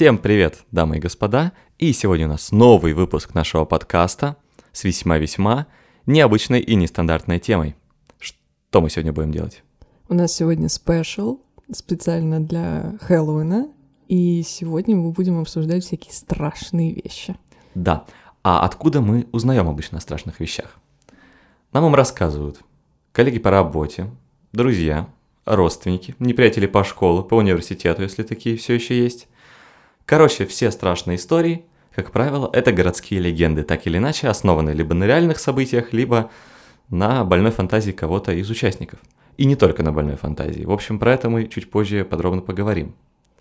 Всем привет, дамы и господа, и сегодня у нас новый выпуск нашего подкаста с весьма-весьма необычной и нестандартной темой. Что мы сегодня будем делать? У нас сегодня спешл, специально для Хэллоуина, и сегодня мы будем обсуждать всякие страшные вещи. Да, а откуда мы узнаем обычно о страшных вещах? Нам им рассказывают коллеги по работе, друзья, родственники, неприятели по школе, по университету, если такие все еще есть. Короче, все страшные истории, как правило, это городские легенды, так или иначе основанные либо на реальных событиях, либо на больной фантазии кого-то из участников. И не только на больной фантазии. В общем, про это мы чуть позже подробно поговорим.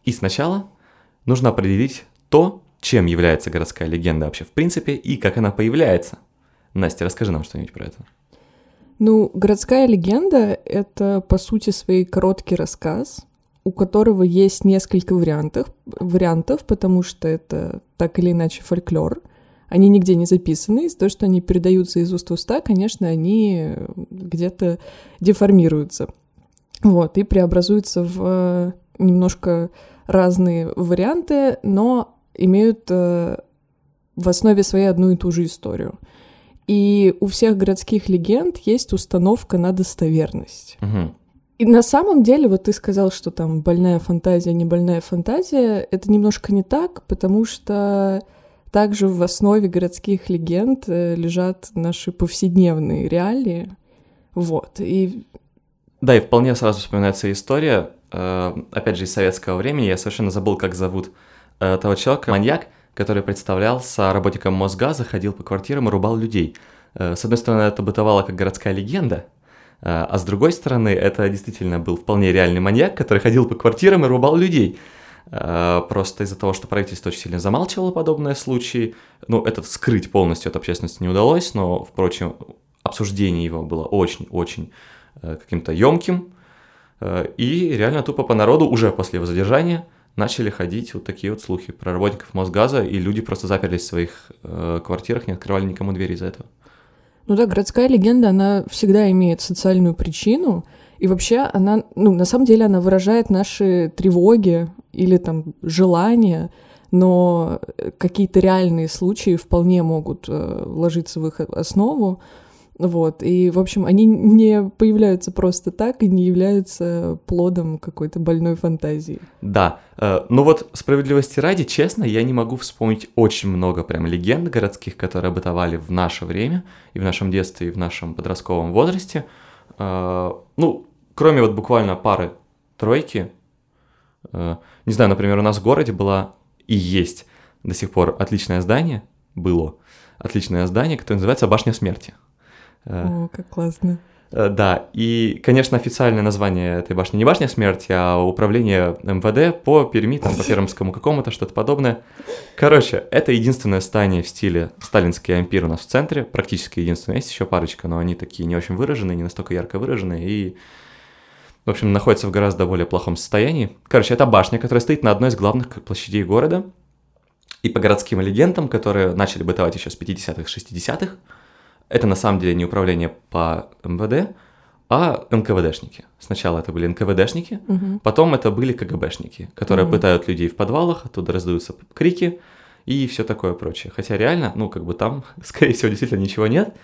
И сначала нужно определить то, чем является городская легенда вообще в принципе и как она появляется. Настя, расскажи нам что-нибудь про это. Ну, городская легенда — это, по сути, свой короткий рассказ, у которого есть несколько вариантов, вариантов, потому что это так или иначе фольклор. Они нигде не записаны, из-за того, что они передаются из уст в уста, конечно, они где-то деформируются. Вот, и преобразуются в немножко разные варианты, но имеют э, в основе своей одну и ту же историю. И у всех городских легенд есть установка на достоверность. Угу. И на самом деле, вот ты сказал, что там больная фантазия, не больная фантазия, это немножко не так, потому что также в основе городских легенд э, лежат наши повседневные реалии. Вот. И... Да, и вполне сразу вспоминается история, э, опять же, из советского времени. Я совершенно забыл, как зовут э, того человека, маньяк, который представлялся работником Мосгаза, ходил по квартирам и рубал людей. С одной стороны, это бытовало как городская легенда, а с другой стороны, это действительно был вполне реальный маньяк, который ходил по квартирам и рубал людей. Э, просто из-за того, что правительство очень сильно замалчивало подобные случаи, ну, это скрыть полностью от общественности не удалось, но, впрочем, обсуждение его было очень-очень каким-то емким, и реально тупо по народу уже после его задержания – начали ходить вот такие вот слухи про работников Мосгаза, и люди просто заперлись в своих э, квартирах, не открывали никому двери из-за этого. Ну да, городская легенда, она всегда имеет социальную причину, и вообще она, ну, на самом деле она выражает наши тревоги или там желания, но какие-то реальные случаи вполне могут э, ложиться в их основу. Вот, и, в общем, они не появляются просто так и не являются плодом какой-то больной фантазии. Да, э, ну вот справедливости ради, честно, я не могу вспомнить очень много прям легенд городских, которые бытовали в наше время, и в нашем детстве, и в нашем подростковом возрасте. Э, ну, кроме вот буквально пары тройки, э, не знаю, например, у нас в городе была и есть до сих пор отличное здание, было отличное здание, которое называется Башня Смерти. Э, О, как классно. Э, да, и, конечно, официальное название этой башни не башня смерти, а управление МВД по Перми, там, по Пермскому какому-то, что-то подобное. Короче, это единственное здание в стиле сталинский ампир у нас в центре, практически единственное. Есть еще парочка, но они такие не очень выраженные, не настолько ярко выраженные, и, в общем, находятся в гораздо более плохом состоянии. Короче, это башня, которая стоит на одной из главных площадей города, и по городским легендам, которые начали бытовать еще с 50-х, 60-х, это на самом деле не управление по МВД, а НКВДшники. Сначала это были НКВДшники, угу. потом это были КГБшники, которые угу. пытают людей в подвалах, оттуда раздаются крики и все такое прочее. Хотя реально, ну, как бы там, скорее всего, действительно ничего нет.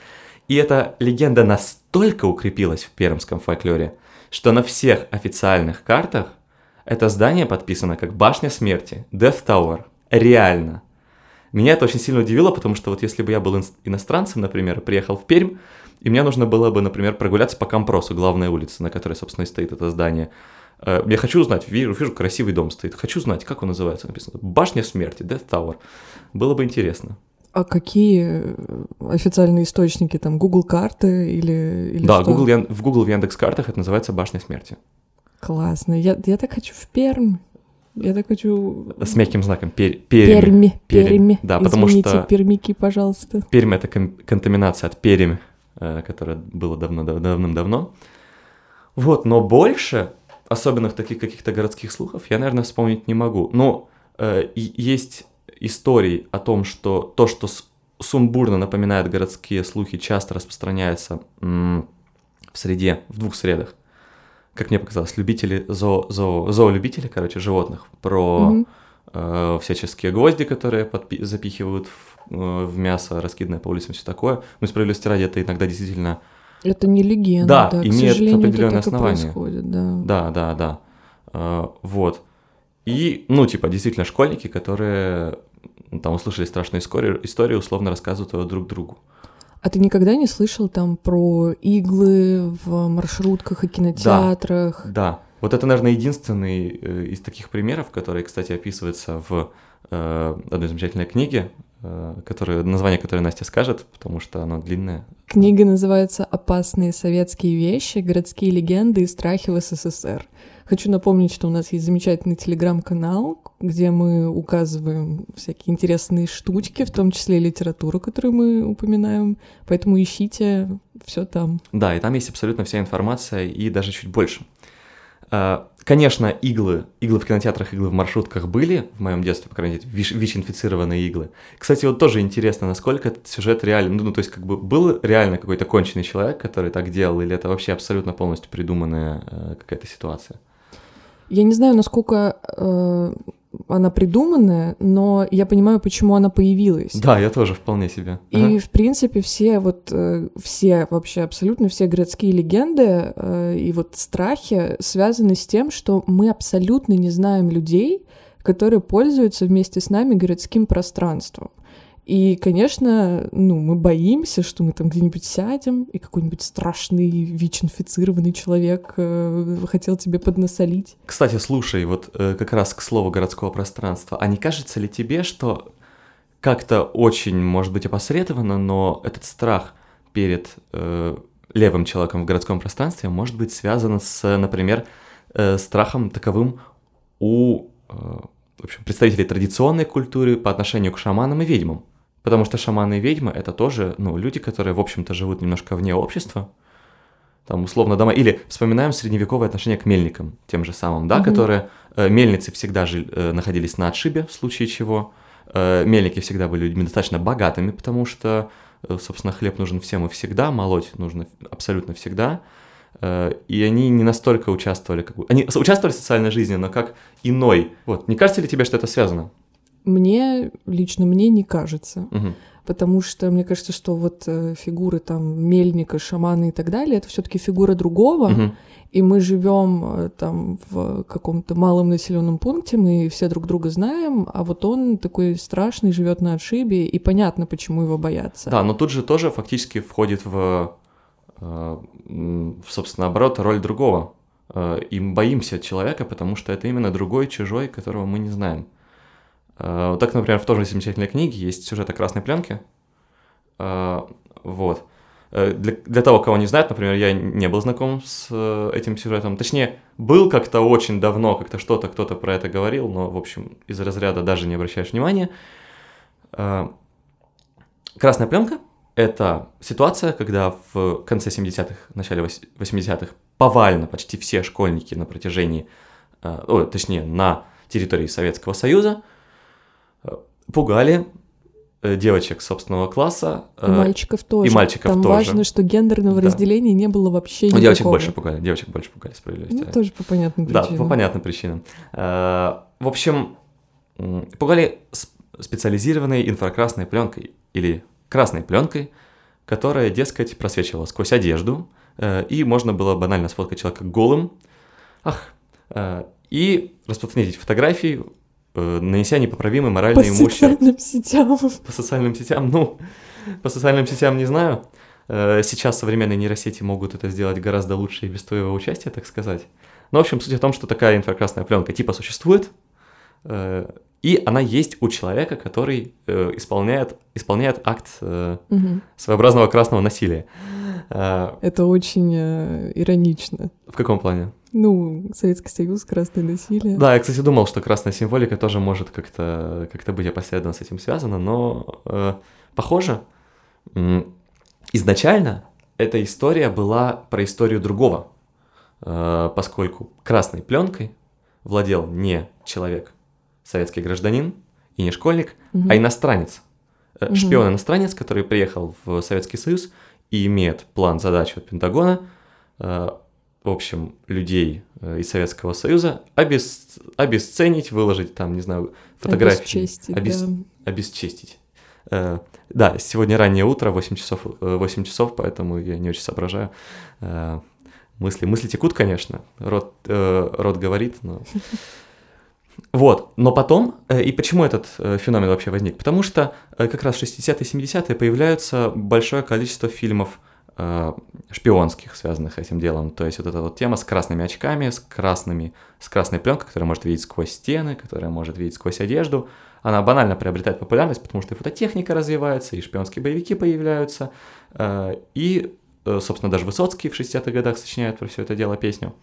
И эта легенда настолько укрепилась в пермском фольклоре, что на всех официальных картах это здание подписано как Башня Смерти, Death Tower. Реально. Меня это очень сильно удивило, потому что вот если бы я был иностранцем, например, приехал в Пермь, и мне нужно было бы, например, прогуляться по Компросу, главной улице, на которой, собственно, и стоит это здание. Э, я хочу узнать, вижу, вижу, красивый дом стоит, хочу знать, как он называется, написано. Башня смерти, Death Tower. Было бы интересно. А какие официальные источники, там, Google карты или, или Да, что? Google, в Google в Яндекс картах это называется Башня смерти. Классно. Я, я так хочу в Пермь. Я так хочу... С мягким знаком. Пер... Перми. Перми. Перми. Да, потому Извините, что... пермики, пожалуйста. Пермь — это кон- контаминация от Перми, э, которая была давно, давным-давно. Вот, но больше особенных таких каких-то городских слухов я, наверное, вспомнить не могу. Но э, есть истории о том, что то, что сумбурно напоминает городские слухи, часто распространяется в среде, в двух средах как мне показалось, любители, зоо, зоо, зоолюбители, короче, животных, про mm-hmm. э, всяческие гвозди, которые подпи- запихивают в, э, в мясо, раскиданное по улицам, все такое. Ну, справедливости ради, это иногда действительно... Это не легенда, Да, да, к имеет это определенное основание. происходит, да. Да, да, да. Э, вот. И, ну, типа, действительно, школьники, которые там услышали страшную историю, историю условно рассказывают ее друг другу. А ты никогда не слышал там про иглы в маршрутках и кинотеатрах? Да, вот это, наверное, единственный э, из таких примеров, который, кстати, описывается в э, одной замечательной книге, э, которая, название которой Настя скажет, потому что оно длинное. Книга называется «Опасные советские вещи. Городские легенды и страхи в СССР». Хочу напомнить, что у нас есть замечательный телеграм-канал, где мы указываем всякие интересные штучки, в том числе и литературу, которую мы упоминаем. Поэтому ищите все там. Да, и там есть абсолютно вся информация и даже чуть больше. Конечно, иглы, иглы в кинотеатрах, иглы в маршрутках были в моем детстве, по крайней мере, ВИЧ, ВИЧ-инфицированные иглы. Кстати, вот тоже интересно, насколько этот сюжет реально, ну, то есть, как бы, был реально какой-то конченый человек, который так делал, или это вообще абсолютно полностью придуманная э, какая-то ситуация? Я не знаю, насколько э, она придуманная, но я понимаю, почему она появилась. Да, я тоже вполне себе. И, Ага. в принципе, все вот, э, все вообще абсолютно все городские легенды э, и вот страхи связаны с тем, что мы абсолютно не знаем людей, которые пользуются вместе с нами городским пространством. И, конечно, ну, мы боимся, что мы там где-нибудь сядем, и какой-нибудь страшный ВИЧ-инфицированный человек э, хотел тебе поднасолить. Кстати, слушай, вот э, как раз к слову городского пространства, а не кажется ли тебе, что как-то очень, может быть, опосредованно, но этот страх перед э, левым человеком в городском пространстве может быть связан с, например, э, страхом таковым у э, в общем, представителей традиционной культуры по отношению к шаманам и ведьмам. Потому что шаманы и ведьмы — это тоже ну, люди, которые, в общем-то, живут немножко вне общества, там, условно, дома. Или вспоминаем средневековое отношение к мельникам, тем же самым, да, Мгм. которые... э, мельницы всегда жили, э, находились на отшибе, в случае чего. Э, мельники всегда были людьми достаточно богатыми, потому что, э, собственно, хлеб нужен всем и всегда, молоть нужно абсолютно всегда. Э, и они не настолько участвовали, как бы... Они участвовали в социальной жизни, но как иной. Вот, не кажется ли тебе, что это связано? Мне, лично мне не кажется. Мгм. потому что мне кажется, что вот э, фигуры там мельника, шамана и так далее, это все-таки фигура другого, Мгм. и мы живем э, там в каком-то малом населенном пункте, мы все друг друга знаем, а вот он такой страшный, живет на отшибе, и понятно, почему его боятся. Да, но тут же тоже фактически входит в, э, собственно, оборот роль другого. И мы боимся человека, потому что это именно другой, чужой, которого мы не знаем. Э, Вот так, например, в той же замечательной книге есть сюжет о красной пленке. Э, Вот. Э, Для, для того, кого не знает, например, я не был знаком с этим сюжетом. Точнее, был как-то очень давно, как-то что-то кто-то про это говорил, но, в общем, из разряда даже не обращаешь внимания. Красная пленка — это ситуация, когда в конце 70-х, начале вось- 80-х повально почти все школьники на протяжении, ой, точнее, на территории Советского Союза пугали э, девочек собственного класса. И э, мальчиков тоже. мальчиков Там тоже. важно, что гендерного Да. разделения не было вообще ну, никакого. девочек больше пугали, девочек больше пугали, справедливости. Ну, тоже по понятным Да, причинам. по понятным причинам. Э, В общем, пугали специализированной инфракрасной пленкой или красной пленкой, которая, дескать, просвечивала сквозь одежду, и можно было банально сфоткать человека голым, ах, и распространить эти фотографии, э, нанеся непоправимый По моральный ущерб социальным сетям. по социальным сетям, ну, по социальным сетям не знаю. Э, Сейчас современные нейросети могут это сделать гораздо лучше и без твоего участия, так сказать. Но, в общем, суть в том, что такая инфракрасная пленка типа существует, э, и она есть у человека, который исполняет, исполняет акт своеобразного красного насилия. Это очень иронично. В каком плане? Ну, Советский Союз, красное насилие. Да, я, кстати, думал, что красная символика тоже может как-то как быть опосредованно с этим связана, но э, похоже, изначально эта история была про историю другого, э, поскольку красной пленкой владел не человек, советский гражданин и не школьник, Мгм. а иностранец. Э, Мгм. Шпион-иностранец, который приехал в Советский Союз и имеет план задач от Пентагона э, в общем, людей э, из Советского Союза обес... обесценить, выложить там, не знаю, фотографии. Обесчестить, Обес... да. Обесчестить. Э, да, сегодня раннее утро, 8 часов, 8 э, часов, поэтому я не очень соображаю. Э, мысли, мысли текут, конечно, рот, э, рот говорит, но... Вот, но потом, и почему этот феномен вообще возник? Потому что как раз в 60-е 70-е появляются большое количество фильмов шпионских, связанных с этим делом. То есть вот эта вот тема с красными очками, с красными, с красной пленкой, которая может видеть сквозь стены, которая может видеть сквозь одежду, она банально приобретает популярность, потому что и фототехника развивается, и шпионские боевики появляются, и, собственно, даже Высоцкий в 60-х годах сочиняет про все это дело песню.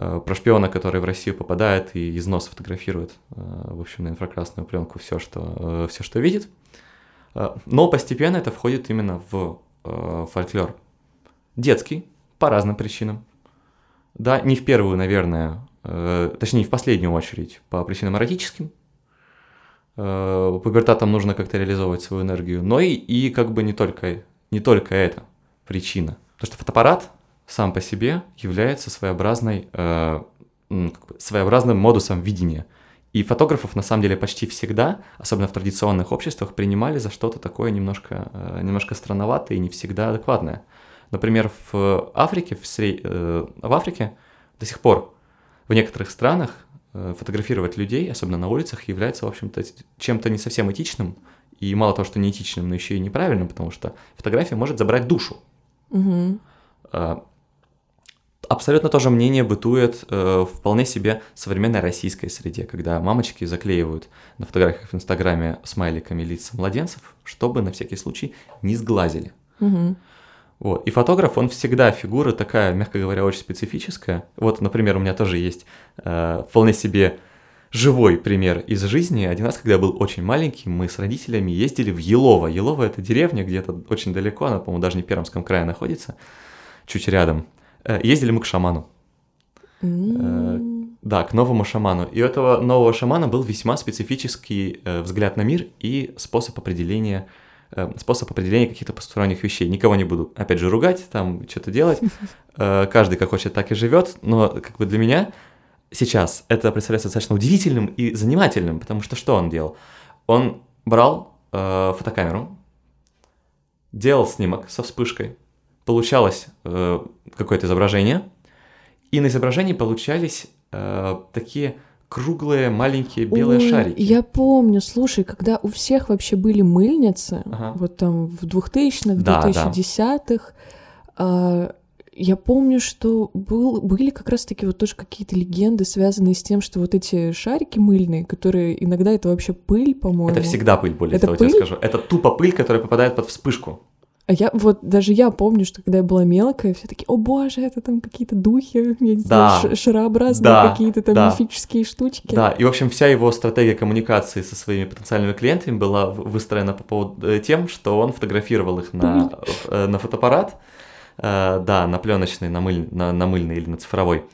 Э, про шпиона, который в Россию попадает и из носа фотографирует, э, в общем, на инфракрасную пленку все, что, э, все, что видит. Но постепенно это входит именно в фольклор. Детский, по разным причинам. Да, не в первую, наверное, точнее, не в последнюю очередь, по причинам эротическим. Пубертатам нужно как-то реализовывать свою энергию, но и, и как бы не только, не только это причина. Потому что фотоаппарат сам по себе является своеобразной, э, своеобразным модусом видения. И фотографов на самом деле почти всегда, особенно в традиционных обществах, принимали за что-то такое немножко, э, немножко странноватое и не всегда адекватное. Например, в Африке, в, сред... э, в Африке до сих пор в некоторых странах э, фотографировать людей, особенно на улицах, является, в общем-то, чем-то не совсем этичным. И мало того, что неэтичным, но еще и неправильным, потому что фотография может забрать душу. Угу. Абсолютно то же мнение бытует э, вполне себе современной российской среде, когда мамочки заклеивают на фотографиях в Инстаграме смайликами лица младенцев, чтобы на всякий случай не сглазили. Угу. Вот. И фотограф, он всегда фигура такая, мягко говоря, очень специфическая. Вот, например, у меня тоже есть э, вполне себе живой пример из жизни. Один раз, когда я был очень маленький, мы с родителями ездили в Елово. Елово — это деревня где-то очень далеко, она, по-моему, даже не в Пермском крае находится, чуть рядом. Э, ездили мы к шаману. Mm. Да, к новому шаману. И у этого нового шамана был весьма специфический э, взгляд на мир и способ определения способ определения каких-то посторонних вещей. Никого не буду, опять же, ругать, там что-то делать. Каждый как хочет, так и живет. Но как бы для меня сейчас это представляется достаточно удивительным и занимательным, потому что что он делал? Он брал э, фотокамеру, делал снимок со вспышкой, получалось э, какое-то изображение, и на изображении получались э, такие круглые маленькие белые Ой, шарики. Я помню, слушай, когда у всех вообще были мыльницы, Ага. вот там в 2000-х, Да, да. 2010-х, а, я помню, что был, были как раз-таки вот тоже какие-то легенды, связанные с тем, что вот эти шарики мыльные, которые иногда это вообще пыль, по-моему. Это всегда пыль, более Это того, тебе пыль? скажу. Это тупо пыль, которая попадает под вспышку. А я вот даже я помню, что когда я была мелкая, все такие, о боже, это там какие-то духи, я не Да. знаю, шарообразные Да, какие-то там да. мифические штучки. Да, и, в общем, вся его стратегия коммуникации со своими потенциальными клиентами была выстроена по поводу э, тем, что он фотографировал их на, э, на фотоаппарат, э, да, на пленочный, на, мыль, на, на мыльный или на цифровой.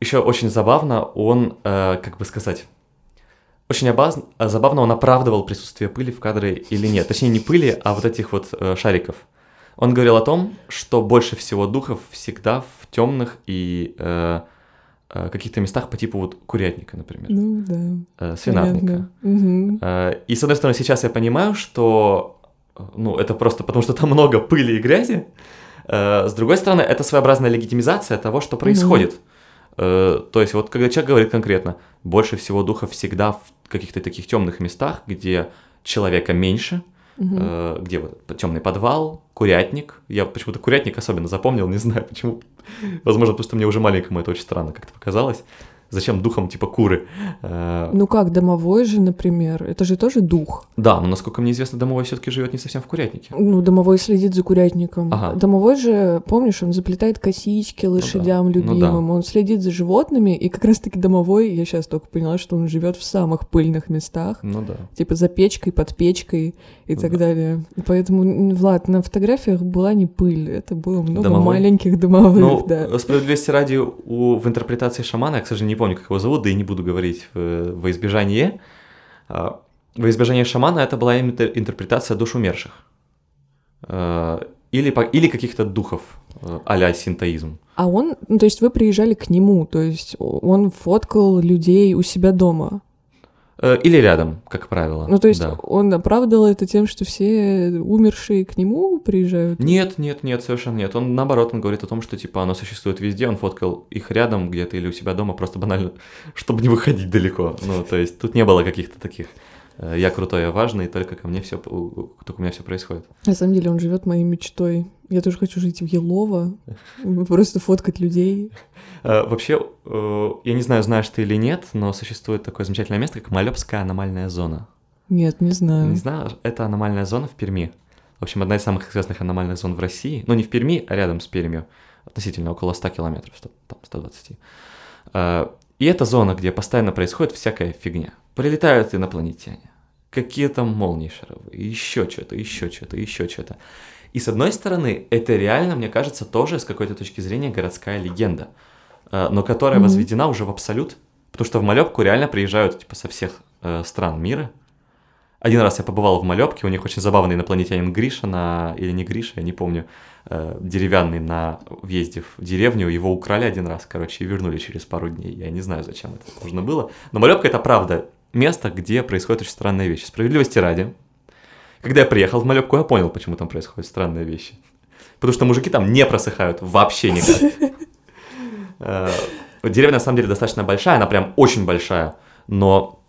Еще очень забавно, он, как бы сказать, очень обаз- э, забавно он оправдывал присутствие пыли в кадре или нет. Точнее, не пыли, а вот этих вот э, шариков. Он говорил о том, что больше всего духов всегда в темных и э, э, каких-то местах по типу вот курятника, например, Ну да. э, свинарника. Мгм. Э, И, с одной стороны, сейчас я понимаю, что э, ну, это просто потому, что там много пыли и грязи. Э, С другой стороны, это своеобразная легитимизация того, что происходит. Э, То есть, вот когда человек говорит конкретно, больше всего духов всегда в каких-то таких темных местах, где человека меньше, э, где вот темный подвал, курятник. Я почему-то курятник особенно запомнил, не знаю почему. Возможно, потому что мне уже маленькому это очень странно как-то показалось. Зачем духом типа куры? Э, Ну как, домовой же, например, это же тоже дух. Да, но насколько мне известно, домовой все-таки живет не совсем в курятнике. Ну, домовой следит за курятником. Ага. Домовой же, помнишь, он заплетает косички лошадям Ну да. любимым, он следит за животными, и как раз-таки домовой, я сейчас только поняла, что он живет в самых пыльных местах, Ну да. типа за печкой, под печкой и Ну так да. далее. И Поэтому, Влад, на фотографиях была не пыль, это было много Домовой? маленьких домовых, Ну, да. справедливости ради, у, в интерпретации шамана, я, к сожалению, не помню, как его зовут, да и не буду говорить в, во избежание. А, Во избежание шамана это была интерпретация душ умерших. А, Или, или каких-то духов э, а-ля синтоизм. А он, ну, то есть вы приезжали к нему, то есть он фоткал людей у себя дома. Э, Или рядом, как правило. Ну, то есть да. он оправдал это тем, что все умершие к нему приезжают? Нет, нет, нет, совершенно нет. Он наоборот, он говорит о том, что типа оно существует везде, он фоткал их рядом где-то или у себя дома, просто банально, чтобы не выходить далеко. Ну, то есть тут не было каких-то таких я крутой, я важный, только ко мне все, только у меня все происходит. На самом деле он живет моей мечтой. Я тоже хочу жить в Елово, просто фоткать людей. Э, Вообще, э, я не знаю, знаешь ты или нет, но существует такое замечательное место, как Малёбская аномальная зона. Нет, не знаю. Не знаю, это аномальная зона в Перми. В общем, одна из самых известных аномальных зон в России. Но не в Перми, а рядом с Пермью. Относительно около 100 километров, 100, там 120. И это зона, где постоянно происходит всякая фигня. Прилетают инопланетяне, какие-то молнии шаровые, еще что-то, еще что-то, еще что-то. И с одной стороны, это реально, мне кажется, тоже с какой-то точки зрения городская легенда, э, но которая Мгм. возведена уже в абсолют, потому что в Малебку реально приезжают типа со всех э, стран мира. Один раз я побывал в Малебке, у них очень забавный инопланетянин Гриша на или не Гриша, я не помню, э, деревянный на въезде в деревню, его украли один раз, короче, и вернули через пару дней. Я не знаю, зачем это нужно было. Но Малебка это правда место, где происходят очень странные вещи. Справедливости ради. Когда я приехал в Малебку, я понял, почему там происходят странные вещи. Потому что мужики там не просыхают вообще никак. Э, Деревня на самом деле достаточно большая, она прям очень большая, но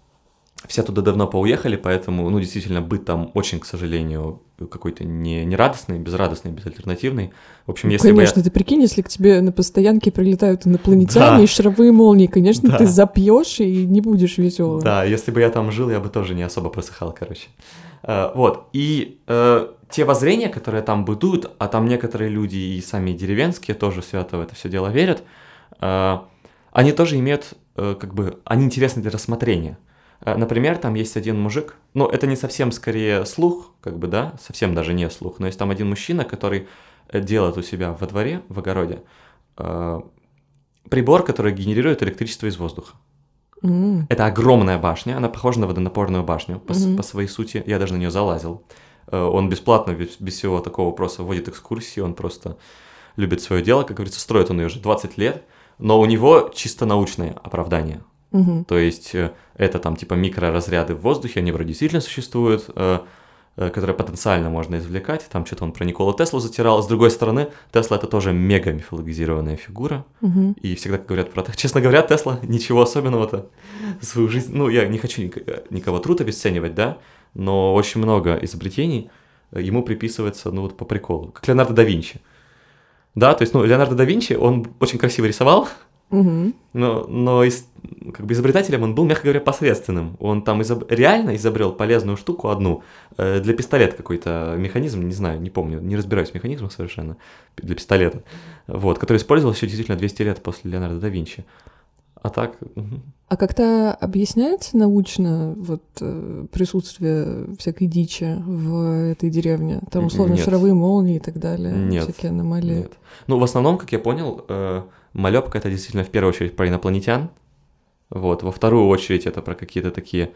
все туда давно поуехали, поэтому, ну, действительно, быт там очень, к сожалению, какой-то не, не радостный, безрадостный, безальтернативный. В общем, если конечно, бы ты прикинь, если к тебе на постоянке прилетают инопланетяне Да. и шаровые молнии, конечно, Да. ты запьешь и не будешь я... веселым. Да, если бы я там жил, я бы тоже не особо просыхал, короче. Э, Вот, и э, те воззрения, которые там бытуют, а там некоторые люди и сами деревенские тоже свято в это все дело верят, э, они тоже имеют, э, как бы, они интересны для рассмотрения. Э, Например, там есть один мужик, ну, это не совсем скорее слух, как бы, да, совсем даже не слух, но есть там один мужчина, который э, делает у себя во дворе, в огороде, э, прибор, который генерирует электричество из воздуха. М. Это огромная башня, она похожа на водонапорную башню по, Мгм. по своей сути. Я даже на нее залазил. Э, Он бесплатно, без, без всего такого просто вводит экскурсии, он просто любит свое дело, как говорится, строит он ее уже 20 лет, но у него чисто научное оправдание. Мгм. То есть э, это там типа микроразряды в воздухе, они вроде действительно существуют, э, э, которые потенциально можно извлекать. Там что-то он про Николу Теслу затирал. С другой стороны, Тесла это тоже мега мифологизированная фигура. Мгм. И всегда говорят про... Честно говоря, Тесла ничего особенного-то свою жизнь... Ну, я не хочу ник- никого труд обесценивать, да, но очень много изобретений ему приписывается, ну, вот по приколу. Как Леонардо да Винчи. Да, то есть, ну, Леонардо да Винчи, он очень красиво рисовал, Но, но из- как бы изобретателем он был, мягко говоря, посредственным. Он там изоб- реально изобрел полезную штуку одну. э, для пистолета какой-то механизм, не знаю, не помню, не разбираюсь в механизмах совершенно, для пистолета. Вот, который использовался еще действительно 200 лет после Леонардо да Винчи. А так... А как-то объясняется научно вот э, присутствие всякой дичи в этой деревне? Там, условно, нет. шаровые молнии и так далее, Нет. всякие аномалии. Нет. Ну, в основном, как я понял, э, Малёбка это действительно в первую очередь про инопланетян. Вот, во вторую очередь это про какие-то такие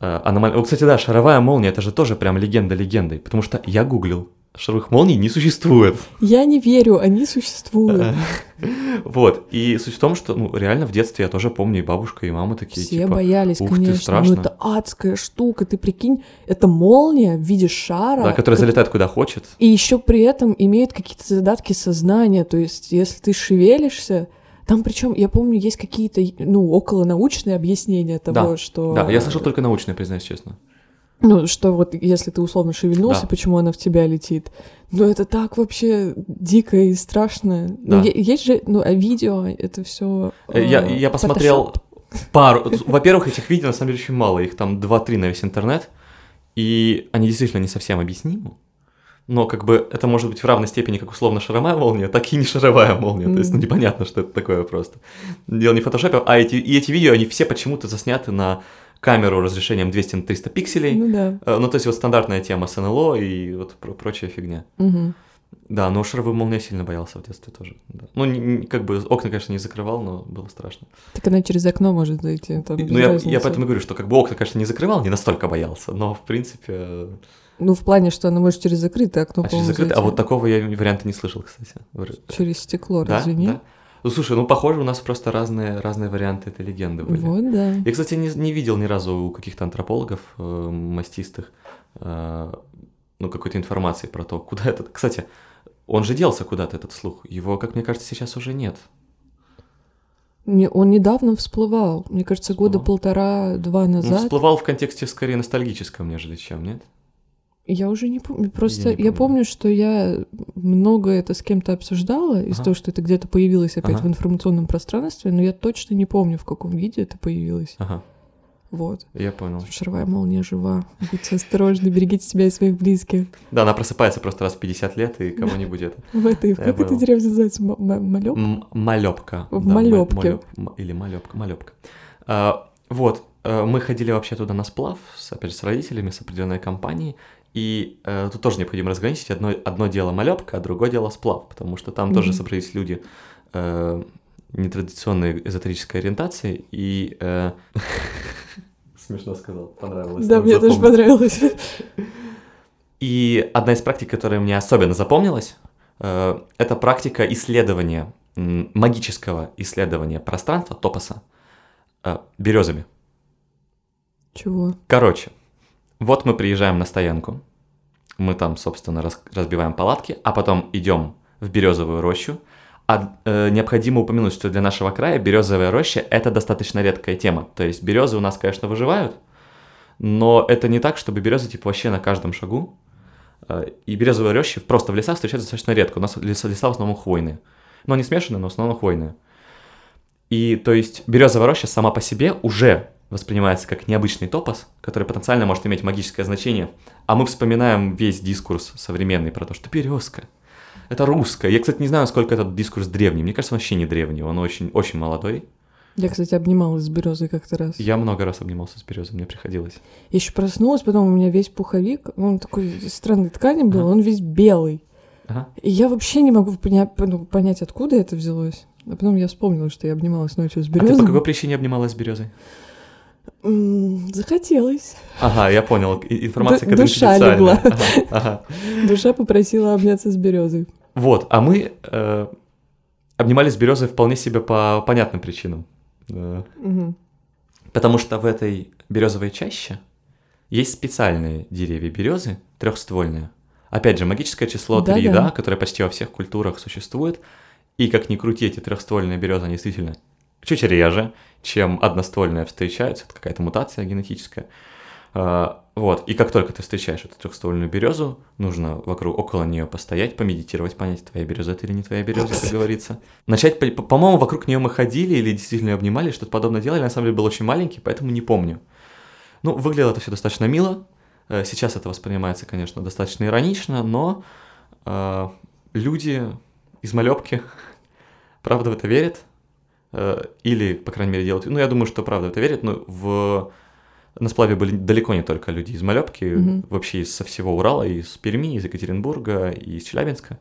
э, аномалии. Вот, кстати, да, шаровая молния это же тоже прям легенда легендой, потому что я гуглил, шаровых молний не существует. Я не верю, они существуют. Вот, и суть в том, что, ну, реально в детстве я тоже помню, и бабушка, и мама такие, Все типа, боялись, «Ух ты, конечно. страшно». Ну, это адская штука. Ты прикинь, это молния в виде шара. да, который как- залетает куда хочет. И еще при этом имеет какие-то задатки сознания. То есть, если ты шевелишься, там причем, я помню, есть какие-то, ну, околонаучные объяснения того, Да, что... Да, я слышал только научное, признаюсь честно. Ну, что вот если ты условно шевельнулся, Да. почему она в тебя летит. Ну, это так вообще дико и страшно. Да. Ну, есть же, ну, а видео, это все. Э, Я, я посмотрел пару... Во-первых, этих видео на самом деле очень мало, их там 2-3 на весь интернет, и они действительно не совсем объяснимы. Но как бы это может быть в равной степени как условно шаровая молния, так и не шаровая молния. То есть, ну, непонятно, что это такое просто. Дело не в фотошопе, а эти, и эти видео, они все почему-то засняты на камеру разрешением 200 на 300 пикселей. Ну да. Э, Ну, то есть вот стандартная тема с НЛО и вот про- прочая фигня. Мгм. Да, но шаровую молнию сильно боялся в детстве тоже. Да. Ну, не- как бы окна, конечно, не закрывал, но было страшно. Так она через окно может зайти, там ну, я, разницы. я поэтому говорю, что как бы окна, конечно, не закрывал, не настолько боялся, но, в принципе, э, Ну, в плане, что она может через закрытое окно, а через закрытое... А вот такого я варианта не слышал, кстати. Через стекло, Да, разве нет? да. Ну, слушай, ну, похоже, у нас просто разные, разные варианты этой легенды были. Вот, да. Я, кстати, не, не видел ни разу у каких-то антропологов э, мастистых э, ну, какой-то информации про то, куда этот... Кстати, он же делся куда-то, этот слух. Его, как мне кажется, сейчас уже нет. Не, он недавно всплывал. Мне кажется, года полтора-два назад. всплывал в контексте скорее ностальгическом, нежели чем, нет? Я уже не помню. Просто я, помню. помню, что я много это с кем-то обсуждала из-за Ага. того, что это где-то появилось опять Ага. в информационном пространстве, но я точно не помню, в каком виде это появилось. Ага, Вот. я понял. Шаровая молния жива. Будьте осторожны, берегите себя и своих близких. Да, она просыпается просто раз в 50 лет, и кого-нибудь это... В этой, как понял. деревня называется? М- м- Малёк? М- Малёпка. В Малёпке. Или малёпка, малёпка. А, Вот, э, мы ходили вообще туда на сплав, опять же, с родителями, с определенной компанией, и э, тут тоже необходимо разграничить одно, одно дело малёпка, а другое дело сплав, потому что там тоже Мгм. собрались люди э, нетрадиционной эзотерической ориентации, и... э, Смешно сказал, понравилось. Да, мне тоже понравилось. И одна из практик, которая мне особенно запомнилась, э, это практика исследования, магического исследования пространства, топоса, э, березами. Чего? Короче, вот мы приезжаем на стоянку, мы там, собственно, рас- разбиваем палатки, а потом идем в березовую рощу. А э, необходимо упомянуть, что для нашего края березовая роща это достаточно редкая тема. То есть березы у нас, конечно, выживают, но это не так, чтобы березы типа вообще на каждом шагу. Э, И березовые рощи просто в лесах встречаются достаточно редко. У нас леса, леса в основном хвойные. Но они смешанные, но в основном хвойные. И то есть березовая роща сама по себе уже воспринимается как необычный топос, который потенциально может иметь магическое значение. А мы вспоминаем весь дискурс современный про то, что березка. Это русская. Я, кстати, не знаю, сколько этот дискурс древний. Мне кажется, он вообще не древний. Он очень, очень молодой. Я, кстати, обнималась с березой как-то раз. Я много раз обнимался с березой, мне приходилось. Я еще проснулась, потом у меня весь пуховик, он такой странной ткани был, Ага. он весь белый. Ага. И я вообще не могу поня- ну, понять, откуда это взялось. А потом я вспомнила, что я обнималась ночью с А ты березой. по какой причине обнималась с березой? Захотелось. Ага, я понял. Информация Ду- душа легла. Ага, ага. Душа попросила обняться с березой. Вот, а мы э, обнимались с березой вполне себе по понятным причинам. Мгм. Потому что в этой березовой чаще есть специальные деревья березы, трехствольные. Опять же, магическое число Да-да. 3, да, которое почти во всех культурах существует. И как ни крути, эти трехствольные березы, они действительно чуть реже, чем одноствольные встречаются. Это какая-то мутация генетическая. А, Вот, и как только ты встречаешь эту трехствольную березу, нужно вокруг, около нее постоять, помедитировать, понять, твоя береза это или не твоя береза, как говорится. Начать, по- по-моему, вокруг нее мы ходили или действительно её обнимали, что-то подобное делали, на самом деле был очень маленький, поэтому не помню. Ну, выглядело это все достаточно мило. Э, Сейчас это воспринимается, конечно, достаточно иронично, но э, люди из малепки правда в это верят. Э, или, по крайней мере, делают. Ну, я думаю, что правда это верят, но в на сплаве были далеко не только люди из Малепки, Мгм. вообще из со всего Урала, и из Перми, из Екатеринбурга, и из Челябинска.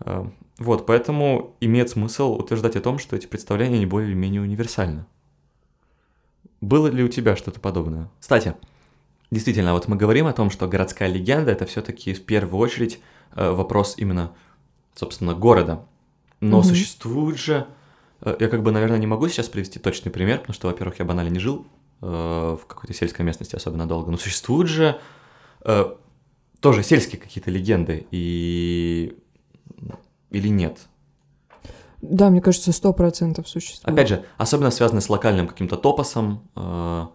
Э, Вот, поэтому имеет смысл утверждать о том, что эти представления они более-менее универсальны. Было ли у тебя что-то подобное? Кстати, действительно, вот мы говорим о том, что городская легенда это все-таки в первую очередь э, вопрос именно, собственно, города. Но Мгм. существует же, я как бы, наверное, не могу сейчас привести точный пример, потому что, во-первых, я банально не жил э, в какой-то сельской местности особенно долго, но существуют же э, тоже сельские какие-то легенды и или нет? Да, мне кажется, сто процентов существует. Опять же, особенно связаны с локальным каким-то топосом э,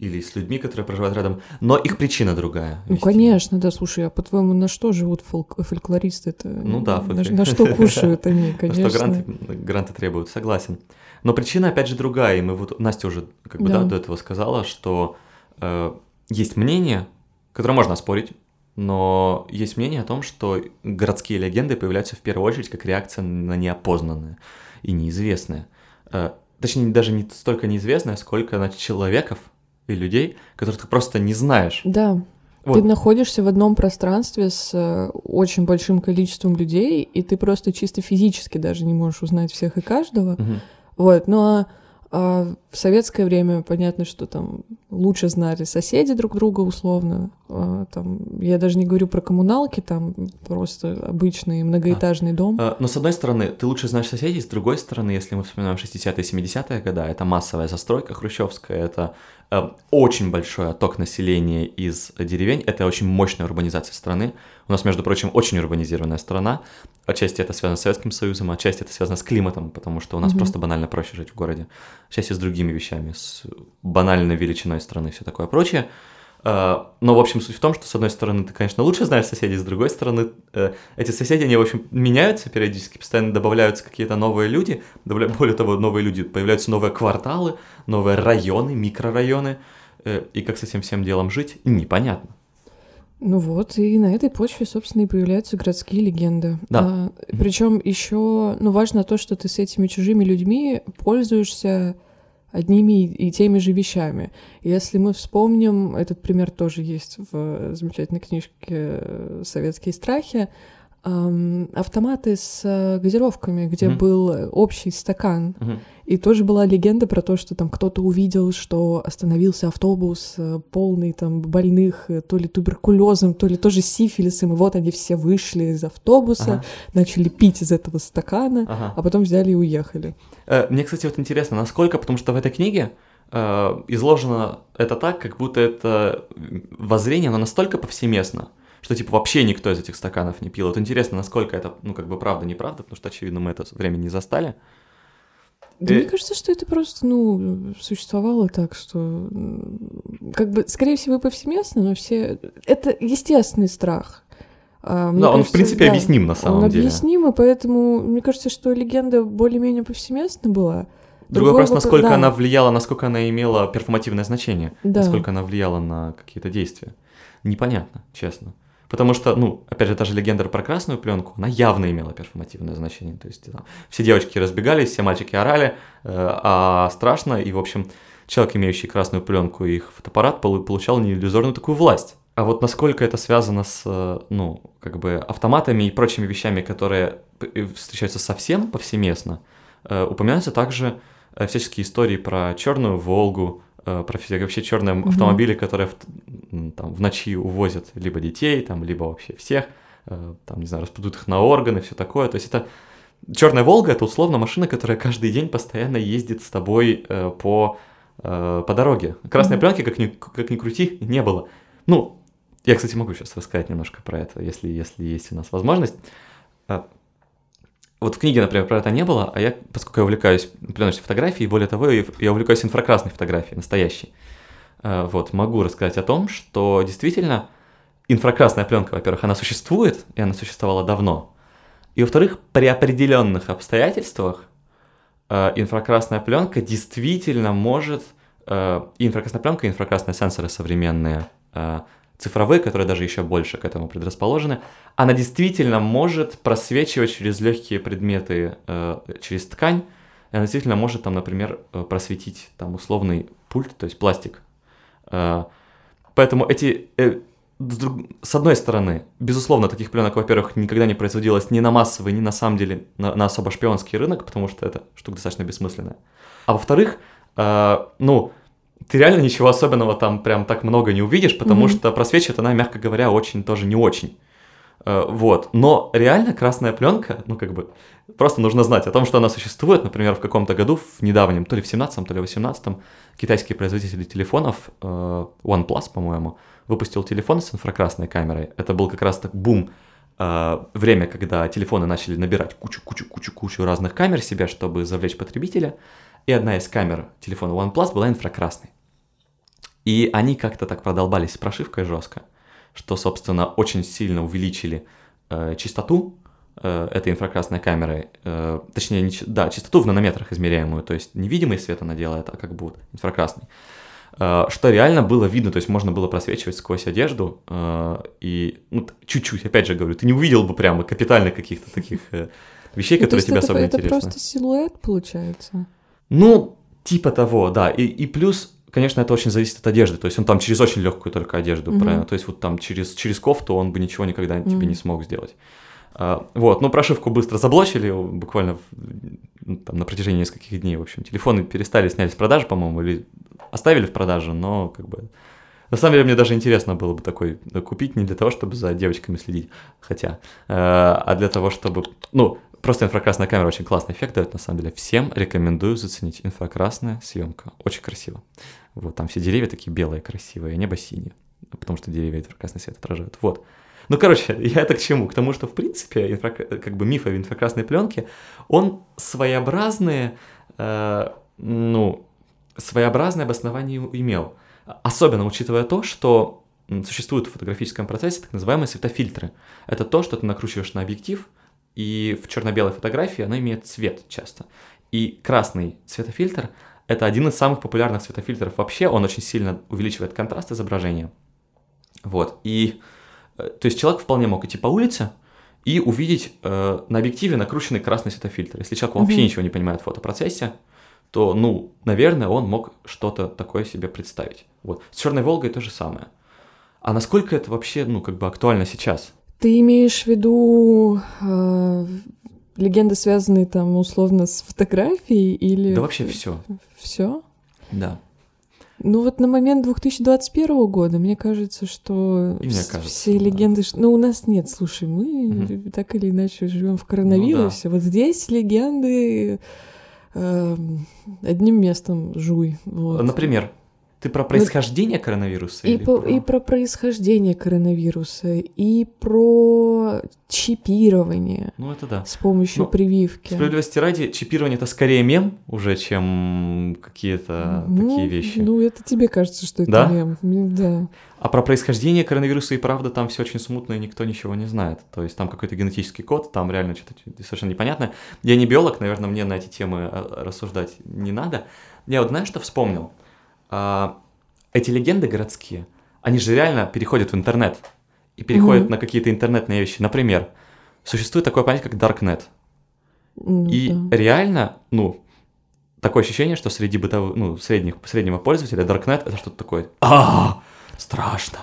или с людьми, которые проживают рядом, но их причина другая. Ну, вести. конечно, да, слушай, а по-твоему, на что живут фолк- фольклористы-то? Ну да, на, фольклор- на что кушают они, На конечно. Что гранты, гранты требуют, согласен. Но причина, опять же, другая. И мы вот, Настя уже как бы, да. Да. до этого сказала, что э, есть мнение, которое можно оспорить, но есть мнение о том, что городские легенды появляются в первую очередь как реакция на неопознанное и неизвестное. Э, точнее, даже не столько неизвестное, сколько на человеков и людей, которых ты просто не знаешь. Да, Вот. Ты находишься в одном пространстве с э, очень большим количеством людей, и ты просто чисто физически даже не можешь узнать всех и каждого. Угу. Вот, но ну, а а в советское время понятно, что там лучше знали соседи друг друга условно. А, там, я даже не говорю про коммуналки, там просто обычный многоэтажный а, дом. А, но с одной стороны, ты лучше знаешь соседей, с другой стороны, если мы вспоминаем 60-е, 70-е годы, это массовая застройка хрущевская, это очень большой отток населения из деревень, это очень мощная урбанизация страны. У нас, между прочим, очень урбанизированная страна. Отчасти это связано с Советским Союзом, отчасти это связано с климатом, потому что у нас mm-hmm. просто банально проще жить в городе. Отчасти с другими вещами, с банальной величиной страны и все такое прочее. А, но, в общем, суть в том, что, с одной стороны, ты, конечно, лучше знаешь соседей, с другой стороны, э, эти соседи, они, в общем, меняются периодически, постоянно добавляются какие-то новые люди, более того, новые люди, появляются новые кварталы, новые районы, микрорайоны, э, и как с этим всем делом жить, непонятно. Ну вот, и на этой почве, собственно, и появляются городские легенды. Да. А, причем еще, ну, важно то, что ты с этими чужими людьми пользуешься одними и теми же вещами. Если мы вспомним, этот пример тоже есть в замечательной книжке «Советские страхи», автоматы с э, газировками, где mm-hmm. был общий стакан. Mm-hmm. И тоже была легенда про то, что там кто-то увидел, что остановился автобус э, полный там больных э, то ли туберкулезом, то ли тоже сифилисом, и вот они все вышли из автобуса, ага. начали пить из этого стакана, ага. а потом взяли и уехали. Мне, кстати, вот интересно, насколько, потому что в этой книге изложено это так, как будто это воззрение, оно настолько повсеместно, что типа вообще никто из этих стаканов не пил. Вот интересно, насколько это, ну, как бы правда, неправда, потому что, очевидно, мы это время не застали. Да и... мне кажется, что это просто, ну, существовало так, что как бы, скорее всего, повсеместно, но все... Это естественный страх. А, да, кажется, он, в принципе, да, объясним на самом он деле. Он объясним, и поэтому мне кажется, что легенда более-менее повсеместно была. Другой вопрос, насколько да. она влияла, насколько она имела перформативное значение, да. насколько она влияла на какие-то действия. Непонятно, честно. Потому что, ну, опять же, та же легенда про красную пленку, она явно имела перформативное значение. То есть там, все девочки разбегались, все мальчики орали, э, а страшно, и, в общем, человек, имеющий красную пленку и их фотоаппарат, получал неиллюзорную такую власть. А вот насколько это связано с, э, ну, как бы автоматами и прочими вещами, которые встречаются совсем повсеместно, э, упоминаются также э, всяческие истории про черную Волгу, Э, вообще черные угу. автомобили, которые в, там, в ночи увозят либо детей, там, либо вообще всех, э, там, не знаю, распадут их на органы, все такое. То есть это черная Волга это условно машина, которая каждый день постоянно ездит с тобой э, по, э, по дороге. Красной mm пленки, как ни, как ни крути, не было. Ну, я, кстати, могу сейчас рассказать немножко про это, если, если есть у нас возможность. Вот в книге, например, про это не было, а я, поскольку я увлекаюсь пленочной фотографией, более того, я увлекаюсь инфракрасной фотографией, настоящей. Э, вот, могу рассказать о том, что действительно инфракрасная пленка, во-первых, она существует, и она существовала давно. И, во-вторых, при определенных обстоятельствах э, инфракрасная пленка действительно может, э, инфракрасная пленка, инфракрасные сенсоры современные цифровые, которые даже еще больше к этому предрасположены, она действительно может просвечивать через легкие предметы, э, через ткань, и она действительно может там, например, э, просветить там условный пульт, то есть пластик. Э, поэтому эти э, с одной стороны, безусловно, таких пленок, во-первых, никогда не производилось ни на массовый, ни на самом деле на, на особо шпионский рынок, потому что это штука достаточно бессмысленная. А во-вторых, э, ну, ты реально ничего особенного там прям так много не увидишь, потому mm-hmm. что просвечивает она, мягко говоря, очень тоже не очень. Э, вот. Но реально красная пленка, ну как бы, просто нужно знать о том, что она существует. Например, в каком-то году, в недавнем, то ли в 17-м, то ли в 18-м, китайские производители телефонов, э, OnePlus, по-моему, выпустил телефон с инфракрасной камерой. Это был как раз так бум э, время, когда телефоны начали набирать кучу-кучу-кучу-кучу разных камер себе, чтобы завлечь потребителя и одна из камер телефона OnePlus была инфракрасной. И они как-то так продолбались с прошивкой жестко, что, собственно, очень сильно увеличили э, частоту э, этой инфракрасной камеры, э, точнее, не, да, частоту в нанометрах измеряемую, то есть невидимый свет она делает, а как будто инфракрасный. Э, что реально было видно, то есть можно было просвечивать сквозь одежду, э, и ну, чуть-чуть, опять же говорю, ты не увидел бы прямо капитально каких-то таких э, вещей, ну, которые тебе особо интересны. Это просто силуэт, получается? Ну, типа того, да. И, и плюс, конечно, это очень зависит от одежды. То есть он там через очень легкую только одежду, Мгм. правильно? То есть вот там через, через кофту он бы ничего никогда тебе Мгм. не смог сделать. А, Вот, ну прошивку быстро заблочили, буквально ну, там, на протяжении нескольких дней, в общем. Телефоны перестали, сняли с продажи, по-моему, или оставили в продаже, но как бы... На самом деле мне даже интересно было бы такой купить не для того, чтобы за девочками следить, хотя, э, а для того, чтобы... Ну, просто инфракрасная камера очень классный эффект дает, на самом деле. Всем рекомендую заценить. Инфракрасная съемка. Очень красиво. Вот, там все деревья такие белые, красивые, а небо синее. Потому что деревья инфракрасный свет отражают. Вот. Ну, короче, я это к чему? К тому, что, в принципе, инфрак- как бы миф о инфракрасной пленке, он своеобразные, э, ну, своеобразное обоснование имел. Особенно учитывая то, что существуют в фотографическом процессе так называемые светофильтры. Это то, что ты накручиваешь на объектив, и в черно-белой фотографии она имеет цвет часто. И красный цветофильтр — это один из самых популярных цветофильтров вообще. Он очень сильно увеличивает контраст изображения. Вот. И э, то есть человек вполне мог идти по улице и увидеть э, на объективе накрученный красный светофильтр. Если человек вообще Мгм. ничего не понимает в фотопроцессе, то, ну, наверное, он мог что-то такое себе представить. Вот. С Черной Волгой то же самое. А насколько это вообще, ну, как бы актуально сейчас? Ты имеешь в виду э, легенды, связанные там условно с фотографией или... Да вообще все. Все? Да. Ну вот на момент 2021 года, мне кажется, что И мне кажется, все да. легенды... Ну у нас нет, слушай, мы Мгм. так или иначе живем в коронавирусе. Вот здесь легенды эм, одним местом жуй. Вот. Например, ты про происхождение коронавируса? И, или по- про- и про происхождение коронавируса, и про чипирование Ну, это да. с помощью Ну, прививки. Справедливости ради, чипирование это скорее мем уже, чем какие-то Ну, такие вещи. Ну, это тебе кажется, что это Да? мем. Да. А про происхождение коронавируса и правда там все очень смутно, и никто ничего не знает. То есть там какой-то генетический код, там реально что-то совершенно непонятно. Я не биолог, наверное, мне на эти темы а, рассуждать не надо. Я вот знаешь, что вспомнил? А, эти легенды городские, они же реально переходят в интернет. И переходят Мгм. на какие-то интернетные вещи. Например, существует такое понятие, как Darknet. Ну, И да. реально, ну, такое ощущение, что среди бытовых, ну, средних, среднего пользователя Darknet это что-то такое. А, страшно,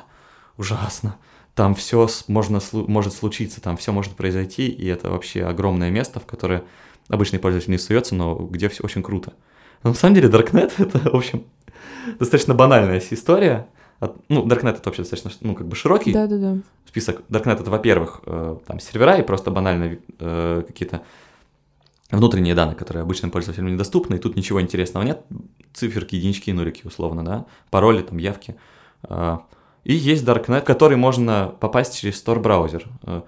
ужасно. Там все можно может случиться, там все может произойти, и это вообще огромное место, в которое обычный пользователь не суется, но где все очень круто. Но на самом деле Darknet это, в общем, достаточно банальная история. От- Ну, Darknet это вообще достаточно, ну, как бы широкий Да-да-да. список Darknet это, во-первых, э, там сервера и просто банально э, какие-то внутренние данные, которые обычным пользователям недоступны, и тут ничего интересного нет, циферки, единички и нулики, условно, да, пароли, там, явки. А, И есть Darknet, в который можно попасть через Tor браузер, э,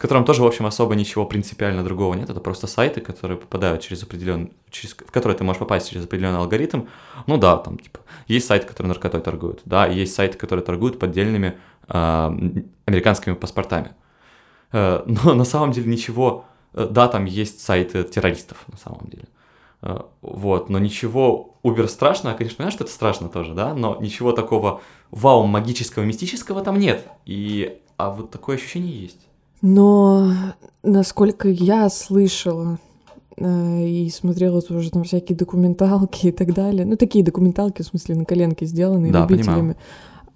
в котором тоже, в общем, особо ничего принципиально другого нет, это просто сайты, которые попадают через определенный, через, в которые ты можешь попасть через определенный алгоритм. Ну да, там, типа, есть сайты, которые наркотой торгуют, да, есть сайты, которые торгуют поддельными а, американскими паспортами. Э, Но на самом деле ничего... э, Да, там есть сайты террористов, на самом деле. Э, Вот, но ничего убер страшного, конечно, понимаешь, что это страшно тоже, да, но ничего такого вау, магического, мистического там нет. И... А вот такое ощущение есть. Но насколько я слышала э, и смотрела тоже там всякие документалки и так далее, ну такие документалки, в смысле, на коленке сделанные Да, любителями.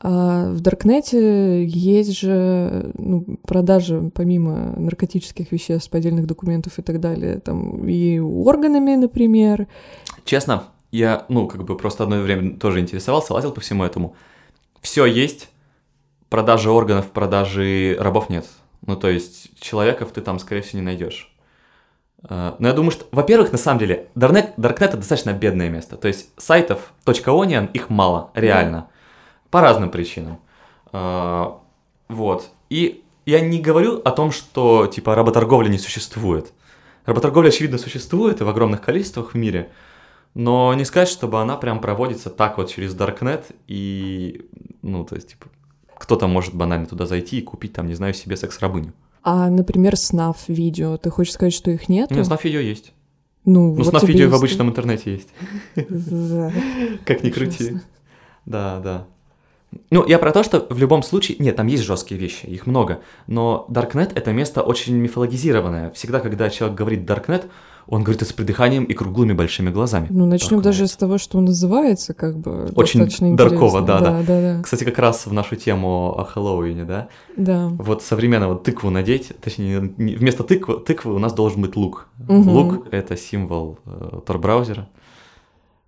А в Даркнете есть же ну, продажа, помимо наркотических веществ, поддельных документов и так далее, там и органами, например. Честно, я, ну, как бы просто одно время тоже интересовался, лазил по всему этому. Все есть, продажи органов, продажи рабов нет. Ну, то есть человеков ты там, скорее всего, не найдешь. Э, Но я думаю, что, во-первых, на самом деле, Darknet, Darknet это достаточно бедное место. То есть сайтов .onion, их мало, реально. По разным причинам. Э, Вот. И я не говорю о том, что, типа, работорговля не существует. Работорговля, очевидно, существует и в огромных количествах в мире. Но не сказать, чтобы она прям проводится так вот через Darknet и, ну, то есть, типа, кто-то может банально туда зайти и купить там, не знаю, себе секс-рабыню. А, например, снав видео. Ты хочешь сказать, что их нет? Не, снаф-видео есть. Ну, Ну, вот снаф-видео в обычном интернете есть. Как ни крути. Да, да. Ну, я про то, что в любом случае... Нет, там есть жесткие вещи, их много. Но Darknet — это место очень мифологизированное. Всегда, когда человек говорит Darknet, он говорит это с придыханием и круглыми большими глазами. Ну, начнем даже с того, что он называется, как бы. Очень дарково, да, да, да, да. Кстати, как раз в нашу тему о Хэллоуине, да? Да. Вот современно вот тыкву надеть, точнее, вместо тыквы, тыквы у нас должен быть лук. Угу. Лук — это символ э, Tor-браузера.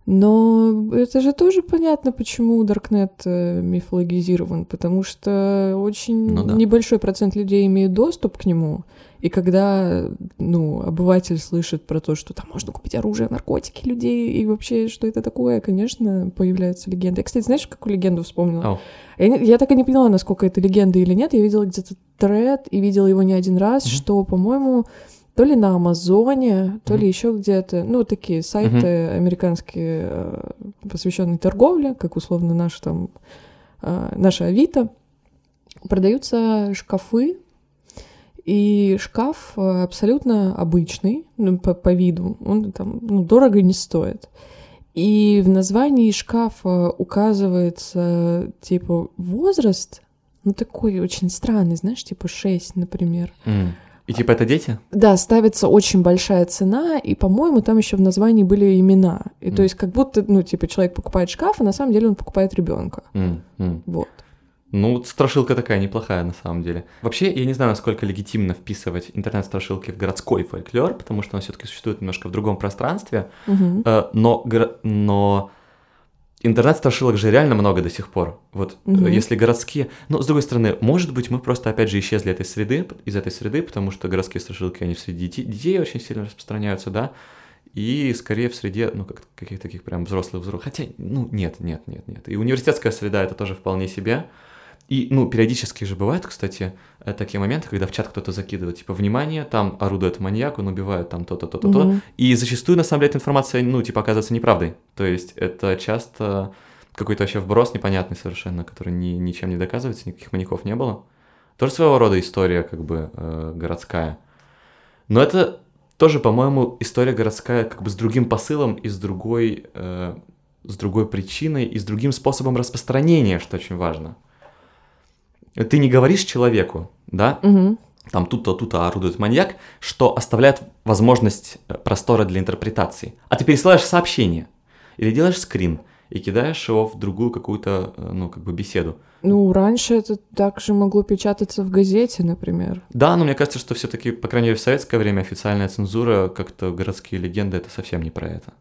Но это же тоже понятно, почему Darknet э, мифологизирован, потому что очень ну, да. небольшой процент людей имеет доступ к нему. И когда, ну, обыватель слышит про то, что там можно купить оружие, наркотики людей, и вообще, что это такое, конечно, появляется легенда. Я, кстати, знаешь, какую легенду вспомнила? Oh. Я, я так и не поняла, насколько это легенда или нет. Я видела где-то тред и видела его не один раз, mm-hmm. что, по-моему, то ли на Амазоне, то mm-hmm. ли еще где-то. Ну, такие сайты mm-hmm. американские, э, посвященные торговле, как условно наш там, э, наша Авито. Продаются шкафы и шкаф э, абсолютно обычный, ну, по, по виду, он там ну, дорого не стоит. И в названии шкафа указывается, типа, возраст, ну, такой очень странный, знаешь, типа 6, например. Mm. И типа это дети? Да, ставится очень большая цена, и, по-моему, там еще в названии были имена. И mm. то есть как будто, ну, типа, человек покупает шкаф, а на самом деле он покупает ребенка. Mm. Mm. Вот. Ну, страшилка такая неплохая на самом деле. Вообще, я не знаю, насколько легитимно вписывать интернет-страшилки в городской фольклор, потому что он все-таки существует немножко в другом пространстве. Угу. Но, но интернет-страшилок же реально много до сих пор. Вот угу. если городские... Ну, с другой стороны, может быть, мы просто опять же исчезли этой среды, из этой среды, потому что городские страшилки, они среди детей, детей очень сильно распространяются, да, и скорее в среде, ну, как каких-то таких прям взрослых взрослых. Хотя, ну, нет, нет, нет, нет. И университетская среда это тоже вполне себе. И, ну, периодически же бывают, кстати, э, такие моменты, когда в чат кто-то закидывает, типа, внимание, там орудует маньяк, он убивает там то-то, то-то, то. Mm-hmm. И зачастую, на самом деле, эта информация, ну, типа, оказывается неправдой. То есть это часто какой-то вообще вброс непонятный совершенно, который ни, ничем не доказывается, никаких маньяков не было. Тоже своего рода история, как бы, э, городская. Но это тоже, по-моему, история городская как бы с другим посылом и с другой, э, с другой причиной и с другим способом распространения, что очень важно ты не говоришь человеку, да, угу. там тут-то, тут-то орудует маньяк, что оставляет возможность э, простора для интерпретации. А ты пересылаешь сообщение или делаешь скрин и кидаешь его в другую какую-то, э, ну, как бы беседу. Ну, раньше это также могло печататься в газете, например. Да, но мне кажется, что все-таки, по крайней мере, в советское время официальная цензура, как-то городские легенды, это совсем не про это.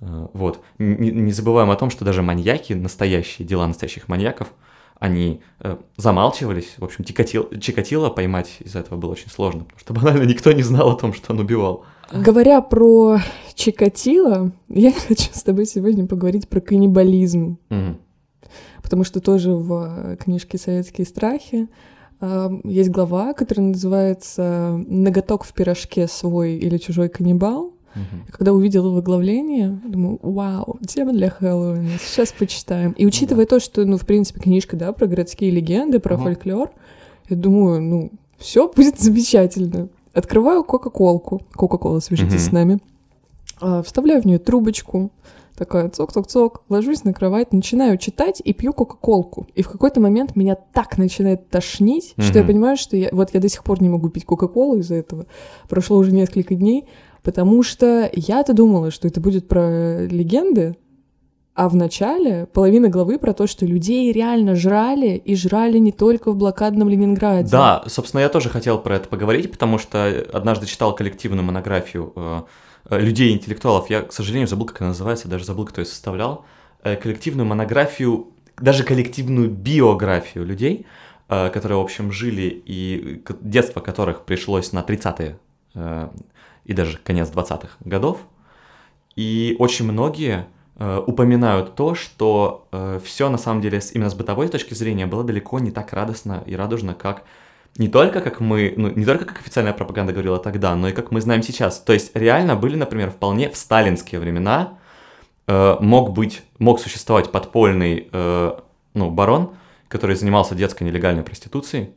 Э, вот. Не, не забываем о том, что даже маньяки, настоящие дела настоящих маньяков – они э, замалчивались. В общем, Чикатило, Чикатило поймать из-за этого было очень сложно, потому что банально никто не знал о том, что он убивал. Говоря про Чикатило, я хочу с тобой сегодня поговорить про каннибализм. Угу. Потому что тоже в книжке «Советские страхи» э, есть глава, которая называется «Ноготок в пирожке свой или чужой каннибал». Угу. Когда увидела выглавление, думаю, вау, тема для Хэллоуина, сейчас почитаем. И учитывая ну, да. то, что, ну, в принципе, книжка, да, про городские легенды, про угу. фольклор, я думаю, ну, все будет замечательно. Открываю Кока-Колку. Кока-Кола, свяжитесь угу. с нами. А, вставляю в нее трубочку, такая цок-цок-цок, ложусь на кровать, начинаю читать и пью кока-колку. И в какой-то момент меня так начинает тошнить, mm что я понимаю, что я, вот я до сих пор не могу пить кока-колу из-за этого. Прошло уже несколько дней, Потому что я-то думала, что это будет про легенды, а в начале половина главы про то, что людей реально жрали, и жрали не только в блокадном Ленинграде. Да, собственно, я тоже хотел про это поговорить, потому что однажды читал коллективную монографию э, э людей-интеллектуалов. Я, к сожалению, забыл, как она называется, даже забыл, кто ее составлял. Э, коллективную монографию, даже коллективную биографию людей, э, которые, в общем, жили, и детство которых пришлось на 30-е э, и даже конец 20-х годов. И очень многие э, упоминают то, что э, все на самом деле именно с бытовой точки зрения было далеко не так радостно и радужно, как не только как мы, ну, не только как официальная пропаганда говорила тогда, но и как мы знаем сейчас. То есть реально были, например, вполне в сталинские времена э, мог быть, мог существовать подпольный, э, ну, барон, который занимался детской нелегальной проституцией,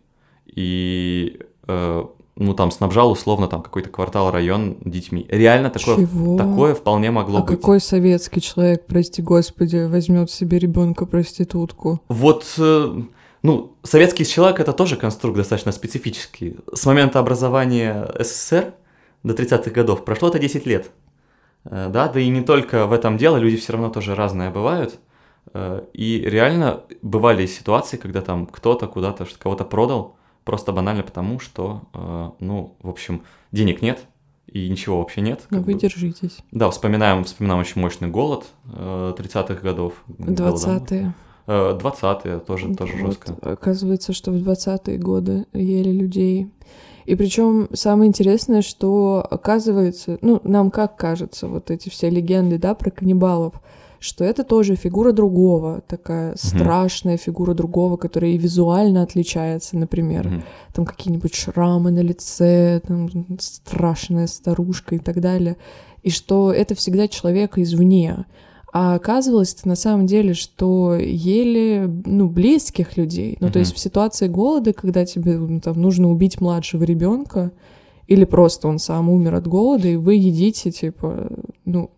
и э, ну, там, снабжал условно там какой-то квартал, район детьми. Реально такое, Чего? такое вполне могло А быть. какой советский человек, прости господи, возьмет себе ребенка проститутку? Вот, э, ну, советский человек это тоже конструкт достаточно специфический. С момента образования СССР до 30-х годов прошло это 10 лет. Э, Да, да и не только в этом дело, люди все равно тоже разные бывают. Э, И реально бывали ситуации, когда там кто-то куда-то кого-то продал, просто банально потому, что, э, ну, в общем, денег нет и ничего вообще нет. Ну вы бы. держитесь. Да, вспоминаем, вспоминаем очень мощный голод э, 30-х годов. Голодомор. 20-е. Э, 20-е тоже, тоже Вот, жестко. Оказывается, что в 20-е годы ели людей. И причем самое интересное, что оказывается, ну, нам как кажется, вот эти все легенды, да, про каннибалов, что это тоже фигура другого, такая страшная фигура другого, которая и визуально отличается, например. Мгм. Там какие-нибудь шрамы на лице, там страшная старушка и так далее. И что это всегда человека извне. А оказывалось на самом деле, что ели, ну, близких людей. Ну, то Мгм. есть в ситуации голода, когда тебе ну, там нужно убить младшего ребенка, или просто он сам умер от голода, и вы едите, типа, ну,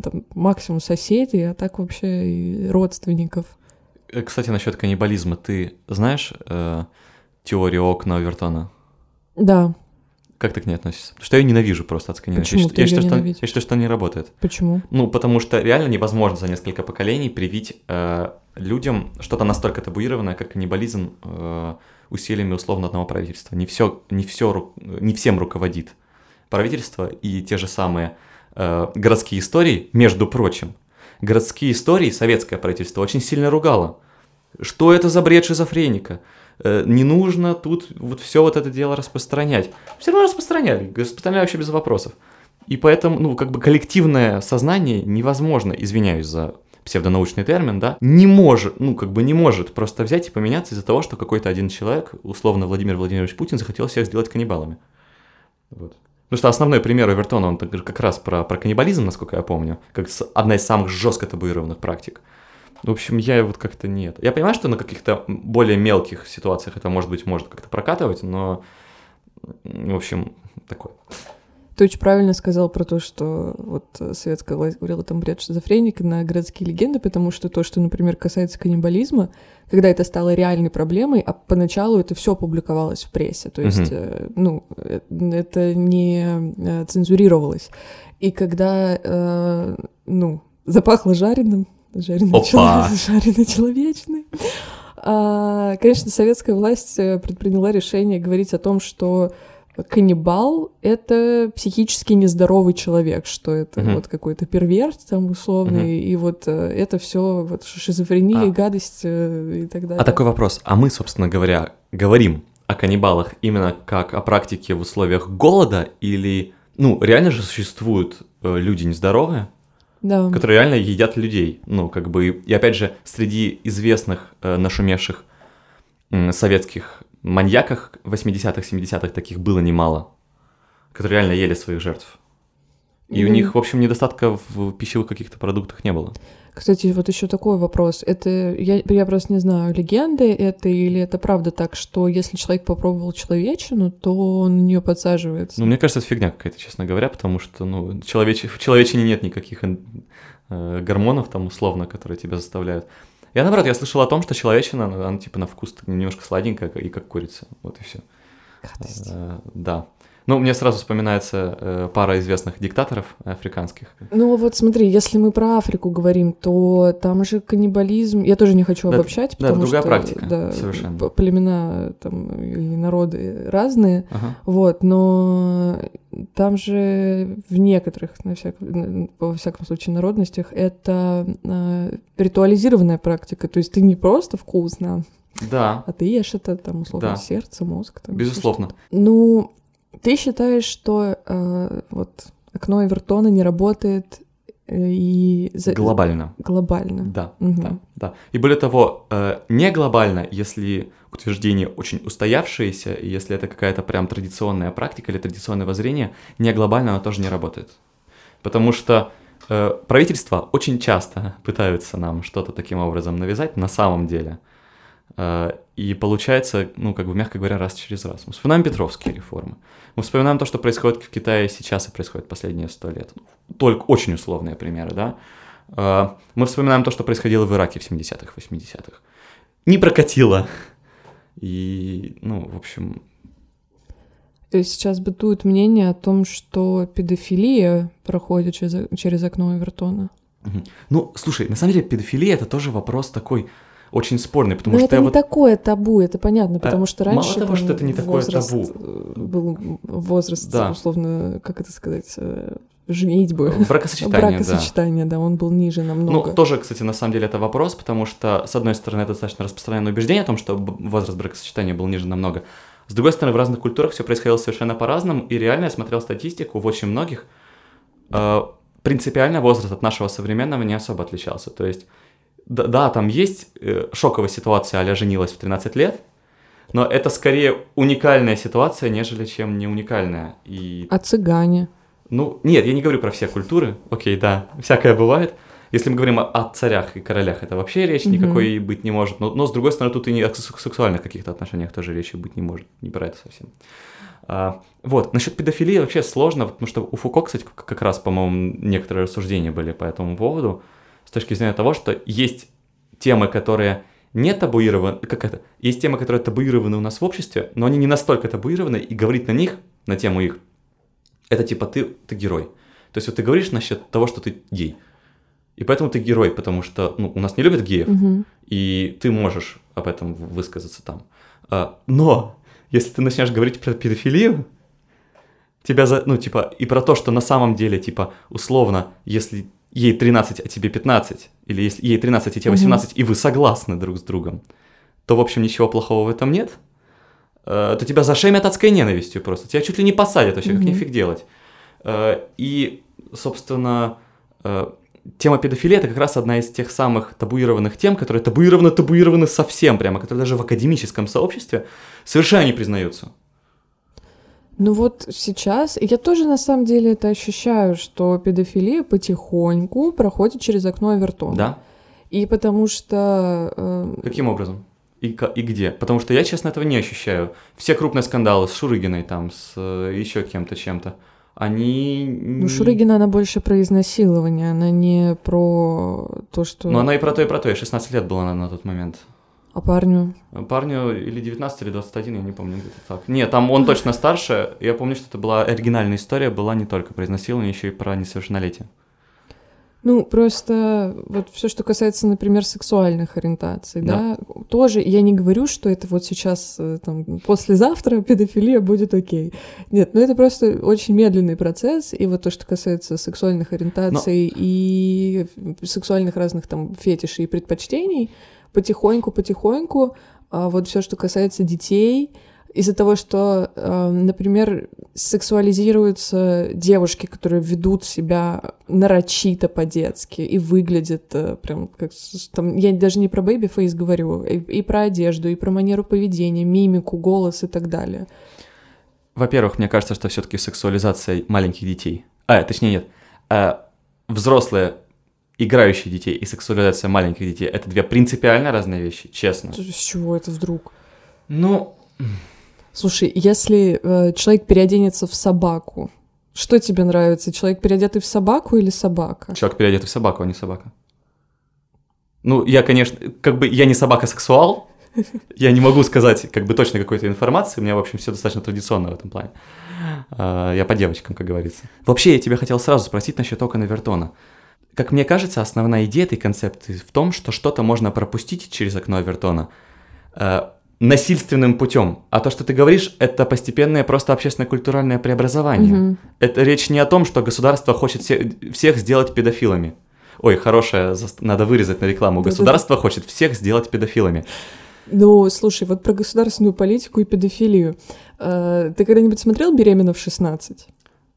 там, максимум соседей, а так вообще и родственников. Э, Кстати, насчет каннибализма, ты знаешь э, теорию окна Овертона? Да, Как ты к ней относишься? Потому что я ее ненавижу просто от сканирования. Почему я, ты считаю, её что, ненавидишь? я считаю, что она не работает. почему? Ну, потому что реально невозможно за несколько поколений привить э, людям что-то настолько табуированное, как каннибализм э, усилиями условно одного правительства. Не все, не все, не всем руководит правительство и те же самые э, городские истории, между прочим. Городские истории советское правительство очень сильно ругало. Что это за бред шизофреника? Э, Не нужно тут вот все вот это дело распространять. Все равно распространяли, распространяли вообще без вопросов. И поэтому, ну, как бы коллективное сознание невозможно, извиняюсь за псевдонаучный термин, да, не может, ну, как бы не может просто взять и поменяться из-за того, что какой-то один человек, условно Владимир Владимирович Путин, захотел всех сделать каннибалами. Вот. Потому что основной пример Овертона, он как раз про, про каннибализм, насколько я помню, как одна из самых жестко табуированных практик. В общем, я вот как-то нет. Я понимаю, что на каких-то более мелких ситуациях это, может быть, может как-то прокатывать, но, в общем, такое. Ты очень правильно сказал про то, что вот э, советская власть говорила там бред шизофреника на городские легенды, потому что то, что, например, касается каннибализма, когда это стало реальной проблемой, а поначалу это все публиковалось в прессе, то есть, э, ну, э, это не цензурировалось. И когда, э, ну, запахло жареным, жареный, Опа! человек, жареный человечный, а, конечно, советская власть предприняла решение говорить о том, что каннибал — это психически нездоровый человек, что это Мгм. вот какой-то перверт там условный, и вот э, это все вот шизофрения, А. гадость э, и так далее. А такой вопрос. А мы, собственно говоря, говорим о каннибалах именно как о практике в условиях голода или... Ну, реально же существуют э, люди нездоровые, Да. которые реально едят людей. Ну, как бы... И опять же, среди известных э, нашумевших м, советских маньяках 80-х, 70-х таких было немало, которые реально ели своих жертв. И у Ну, них, в общем, недостатка в пищевых каких-то продуктах не было. Кстати, вот еще такой вопрос. Это я, я просто не знаю, легенды это или это правда так, что если человек попробовал человечину, то он на нее подсаживается. Ну, мне кажется, это фигня какая-то, честно говоря, потому что, ну, человеч... в человечине нет никаких э, гормонов там, условно, которые тебя заставляют. Я, наоборот, я слышал о том, что человечина, она, она, типа, на вкус немножко сладенькая, и как курица. Вот и все. Гадость. Да. Ну, мне сразу вспоминается э, пара известных диктаторов африканских. Ну вот смотри, если мы про Африку говорим, то там же каннибализм. Я тоже не хочу Да, обобщать, да, потому другая что практика, да, совершенно. племена там и народы разные. Ага. Вот, но там же в некоторых, на всяк- во всяком случае, народностях это э, ритуализированная практика. То есть ты не просто вкусно, Да, а ты ешь это там условно Да. сердце, мозг. Там, безусловно. Ну, ты считаешь, что э, вот окно Эвертона не работает э, и Глобально. глобально? Да, Мгм. да, да. И более того, э, не глобально, если утверждение очень устоявшееся, и если это какая-то прям традиционная практика или традиционное воззрение, не глобально оно тоже не работает. Потому что э, правительства очень часто пытаются нам что-то таким образом навязать на самом деле. Э, и получается, ну, как бы, мягко говоря, раз через раз. Мы вспоминаем Петровские реформы. Мы вспоминаем то, что происходит в Китае сейчас и происходит последние сто лет. Только очень условные примеры, да. Э, мы вспоминаем то, что происходило в Ираке в 70-х, 80-х. Не прокатило. И, ну, в общем... Сейчас бытует мнение о том, что педофилия проходит через, через окно Эвертона. Ну, слушай, на самом деле педофилия это тоже вопрос такой очень спорный, потому Но что это не вот... такое табу, это понятно, потому А, что раньше мало того, что это не такое табу. э, был возраст, Да. условно, как это сказать, э, женитьбы. Бракосочетание, да. Бракосочетания, да, он был ниже намного. Ну, тоже, кстати, на самом деле это вопрос, потому что, с одной стороны, это достаточно распространенное убеждение о том, что возраст бракосочетания был ниже намного. С другой стороны, в разных культурах все происходило совершенно по-разному, и реально я смотрел статистику, в очень многих э, принципиально возраст от нашего современного не особо отличался. То есть, да, да, там есть э, шоковая ситуация, а женилась в 13 лет, но это скорее уникальная ситуация, нежели чем не уникальная. И А цыгане? ну, нет, я не говорю про все культуры. Окей, да, всякое бывает. Если мы говорим о, о царях и королях, это вообще речь Мгм. никакой быть не может. Но, но, с другой стороны, тут и не о сек- сексуальных каких-то отношениях тоже речи быть не может. Не про это совсем. А, вот, насчет педофилии вообще сложно, потому что у Фуко, кстати, как раз, по-моему, некоторые рассуждения были по этому поводу, с точки зрения того, что есть темы, которые не табуированы, как это, есть темы, которые табуированы у нас в обществе, но они не настолько табуированы, и говорить на них, на тему их, это типа ты, ты герой. То есть вот ты говоришь насчет того, что ты гей. И поэтому ты герой, потому что ну, у нас не любят геев, Мгм. и ты можешь об этом высказаться там. А, но если ты начнешь говорить про педофилию, тебя за, ну, типа, и про то, что на самом деле, типа, условно, если ей 13, а тебе 15, или если ей 13, а тебе Мгм. 18, и вы согласны друг с другом, то, в общем, ничего плохого в этом нет, э, то тебя зашемят адской ненавистью просто. Тебя чуть ли не посадят вообще, как Мгм. нифиг делать. Э, И, собственно, э, тема педофилии это как раз одна из тех самых табуированных тем, которые табуированы, табуированы совсем прямо, которые даже в академическом сообществе совершенно не признаются. Ну вот сейчас, я тоже на самом деле это ощущаю, что педофилия потихоньку проходит через окно Эвертона. Да? И потому что... э, Каким образом? И, и где? Потому что я, честно, этого не ощущаю. Все крупные скандалы с Шурыгиной, там, с э, еще кем-то, чем-то, они... Ну, Шурыгина, она больше про изнасилование, она не про то, что... Ну, она и про то, и про то. Я 16 лет была на, на тот момент. А парню? Парню или 19, или 21, я не помню, где-то так. Нет, там он точно старше. Я помню, что это была оригинальная история, была не только про изнасилование, еще и про несовершеннолетие. Ну, просто вот все, что касается, например, сексуальных ориентаций, да. тоже я не говорю, что это вот сейчас, э, там, послезавтра педофилия будет окей. Нет, ну это просто очень медленный процесс, и вот то, что касается сексуальных ориентаций и сексуальных разных там фетишей и предпочтений, потихоньку-потихоньку, а вот все, что касается детей, из-за того, что, э, например, сексуализируются девушки, которые ведут себя нарочито по-детски и выглядят э, прям как... Там, я даже не про baby face говорю, и, и про одежду, и про манеру поведения, мимику, голос и так далее. Во-первых, мне кажется, что все-таки сексуализация маленьких детей. А, точнее, нет. А, взрослые играющие детей и сексуализация маленьких детей это две принципиально разные вещи, честно. С чего это вдруг? Ну, Слушай, если э, человек переоденется в собаку, что тебе нравится? Человек переодетый в собаку или собака? человек переодетый в собаку, а не собака. Ну, я, конечно, как бы я не собака-сексуал, я не могу сказать как бы точно какой-то информации, у меня, в общем, все достаточно традиционно в этом плане. А, Я по девочкам, как говорится. Вообще, я тебя хотел сразу спросить насчет окона Вертона. Как мне кажется, основная идея этой концепции в том, что что-то можно пропустить через окно Вертона э, насильственным путем. А то, что ты говоришь, это постепенное просто общественно-культуральное преобразование. Мгм. Это речь не о том, что государство хочет все- всех сделать педофилами. Ой, хорошая, надо вырезать на рекламу. Государство хочет всех сделать педофилами. Ну, слушай, вот про государственную политику и педофилию. Э, Ты когда-нибудь смотрел «Беременна в 16»?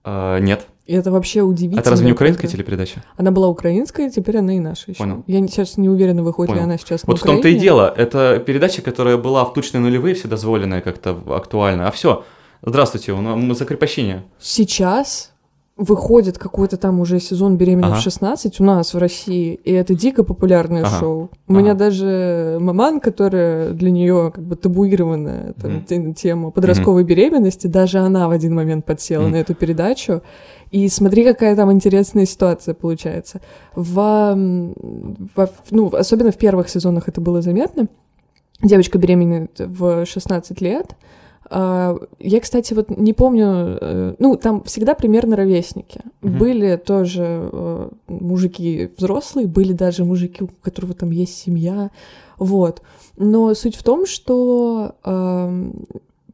А, нет. И это вообще удивительно. Это разве не украинская когда- телепередача? Она была украинская, теперь она и наша еще. Понял. Я сейчас не уверена, выходит ли Понял. она сейчас на Вот в том-то и дело. Это передача, которая была в тучные нулевые, вседозволенная как-то актуальна. А все. Здравствуйте, мы закрепощение. Сейчас выходит какой-то там уже сезон «Беременна Ага. в 16» у нас в России, и это дико популярное Ага. шоу. У меня Ага. даже маман, которая для нее как бы табуированная там, те- тема подростковой беременности, даже она в один момент подсела Мгм. на эту передачу. И смотри, какая там интересная ситуация получается. В, во- ну, особенно в первых сезонах это было заметно. Девочка беременна в 16 лет. А, Я, кстати, вот не помню, э, ну, там всегда примерно ровесники. Мгм. Были тоже э, мужики взрослые, были даже мужики, у которого там есть семья, вот. Но суть в том, что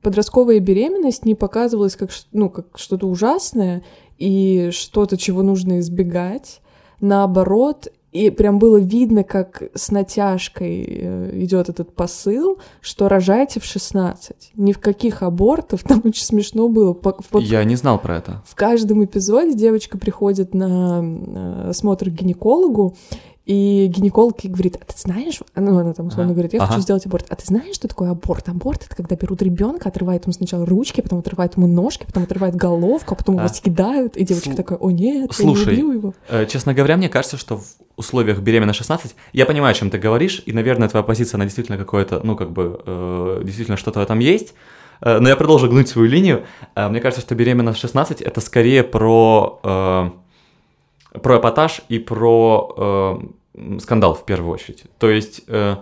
подростковая беременность не показывалась как, ну, как что-то ужасное и что-то, чего нужно избегать. Наоборот, и прям было видно, как с натяжкой идет этот посыл, что рожайте в 16. Ни в каких абортов, там очень смешно было. Я не знал про это. в каждом эпизоде девочка приходит на э, осмотр к гинекологу, и гинеколог ей говорит, а ты знаешь, ну, она там условно Ага. говорит, я Ага. хочу сделать аборт, а ты знаешь, что такое аборт? Аборт — это когда берут ребенка, отрывают ему сначала ручки, потом отрывают ему ножки, потом отрывают головку, а потом его А. съедают, и девочка Слу- такая, о нет, Слушай, я не люблю его. Э, Честно говоря, мне кажется, что в условиях беременна 16, я понимаю, о чем ты говоришь, и, наверное, твоя позиция, она действительно какое-то, ну, как бы, э, действительно что-то в этом есть, Э, но я продолжу гнуть свою линию. Э, Мне кажется, что беременна в 16 это скорее про, э, про эпатаж и про э, скандал в первую очередь. То есть, э,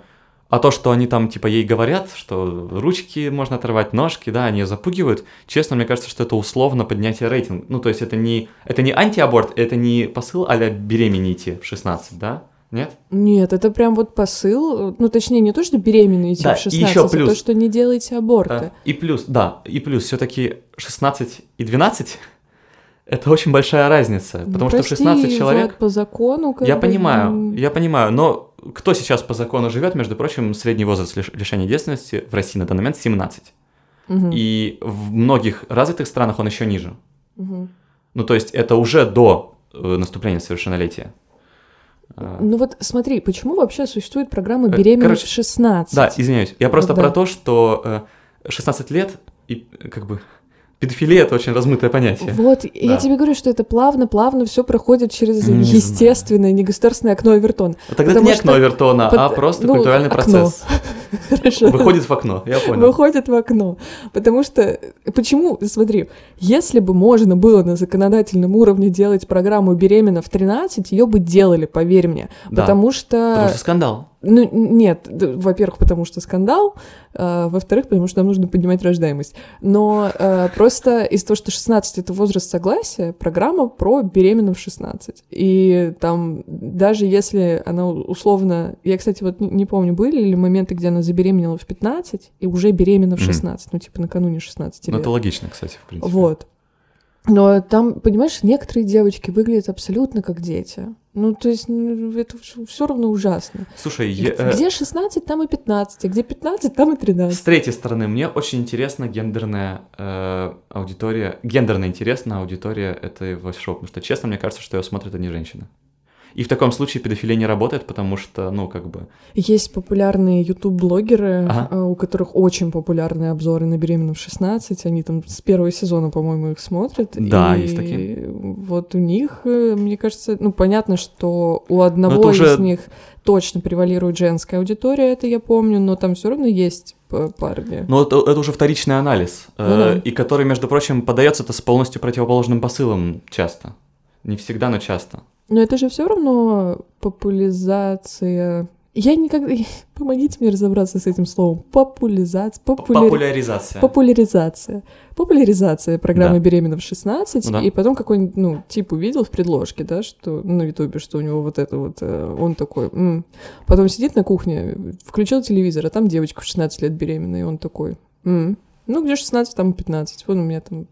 а то, что они там, типа, ей говорят, что ручки можно отрывать, ножки, да, они её запугивают, честно, мне кажется, что это условно поднятие рейтинга. Ну, то есть, это не, это не антиаборт, это не посыл а-ля беременните в 16, да? Нет? Нет, это прям вот посыл, ну, точнее, не то, что беременные идти Да, в и 16, ещё а плюс. то, что не делайте аборты. А, И плюс, да, и плюс все-таки 16 и 12 это очень большая разница, Ну, потому что прости, 16 человек. По закону... как Я бы, понимаю, я понимаю, но кто сейчас по закону живет, между прочим, средний возраст лиш- лишения девственности в России на данный момент 17. мгм, И в многих развитых странах он еще ниже. мгм. Ну, то есть это уже до э, наступления совершеннолетия. А, Ну вот смотри, почему вообще существует программа Э, беременность короче, в 16? Да, извиняюсь. Я просто да. про то, что э, 16 лет и э, как бы педофилия это очень размытое понятие. Вот, и я Да. тебе говорю, что это плавно-плавно все проходит через Не естественное, негосударственное окно Эвертон. А Тогда это не окно Авертона, а под- просто ну, культуральный окно. процесс. Хорошо. Выходит в окно, я понял. Выходит в окно. Потому что, почему, смотри, если бы можно было на законодательном уровне делать программу «Беременна в 13», ее бы делали, поверь мне. Да, Потому что... Потому что скандал. Ну, нет, во-первых, потому что скандал, а, во-вторых, потому что нам нужно поднимать рождаемость. Но а, просто из-за того, что 16 — это возраст согласия, программа про беременную в 16. И там, даже если она условно... Я, кстати, вот не, не помню, были ли моменты, где она забеременела в 15 и уже беременна в Мгм. 16, ну, типа, накануне 16 Ну, лет. это логично, кстати, в принципе. Вот. Но там, понимаешь, некоторые девочки выглядят абсолютно как дети. Ну, то есть, ну, это все равно ужасно. Слушай, я, э, Где 16, там и 15, а где 15, там и 13. с третьей стороны, мне очень интересна гендерная э, аудитория, гендерно интересна аудитория этого шоу, потому что, честно, мне кажется, что ее смотрят одни женщины. И в таком случае педофилия не работает, потому что, ну, как бы... Есть популярные YouTube-блогеры, Ага. а, у которых очень популярные обзоры на беременную в 16. Они там с первого сезона, по-моему, их смотрят. Да, и есть такие. Вот у них, э, мне кажется, ну, понятно, что у одного это уже- из них точно превалирует женская аудитория, это я помню, но там все равно есть парни. Ну, это, это уже вторичный анализ, э, Ну да. и который, между прочим, подается-то с полностью противоположным посылом часто. Не всегда, но часто. Но это же все равно популяризация. Я никогда... Помогите мне разобраться с этим словом. Популяризация. Популяри... Популяризация. Популяризация. Популяризация программы Да. «Беременна в 16», Ну да. и потом какой-нибудь, ну, тип увидел в предложке, да, что, на Ютубе, что у него вот это вот, э, он такой, «М». потом сидит на кухне, включил телевизор, а там девочка в 16 лет беременная, и он такой, «М». ну, где 16, там 15, вон у меня там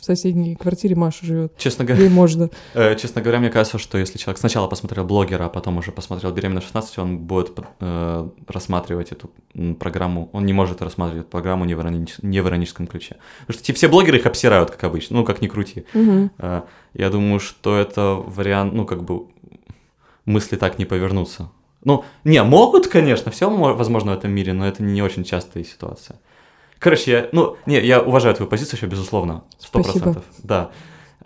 в соседней квартире Маша живет, Честно говоря, ей можно. Э, Честно говоря, мне кажется, что если человек сначала посмотрел блогера, а потом уже посмотрел «Беременна в 16», он будет э, рассматривать эту программу, он не может рассматривать программу не в, иронич- не в ироническом ключе. Потому что все блогеры их обсирают, как обычно, ну, как ни крути. Мгм. Э, я думаю, что это вариант, ну, как бы мысли так не повернутся. Ну, не, могут, конечно, все возможно в этом мире, но это не очень частая ситуация. Короче, я, ну, не, я уважаю твою позицию еще, безусловно, сто процентов, да.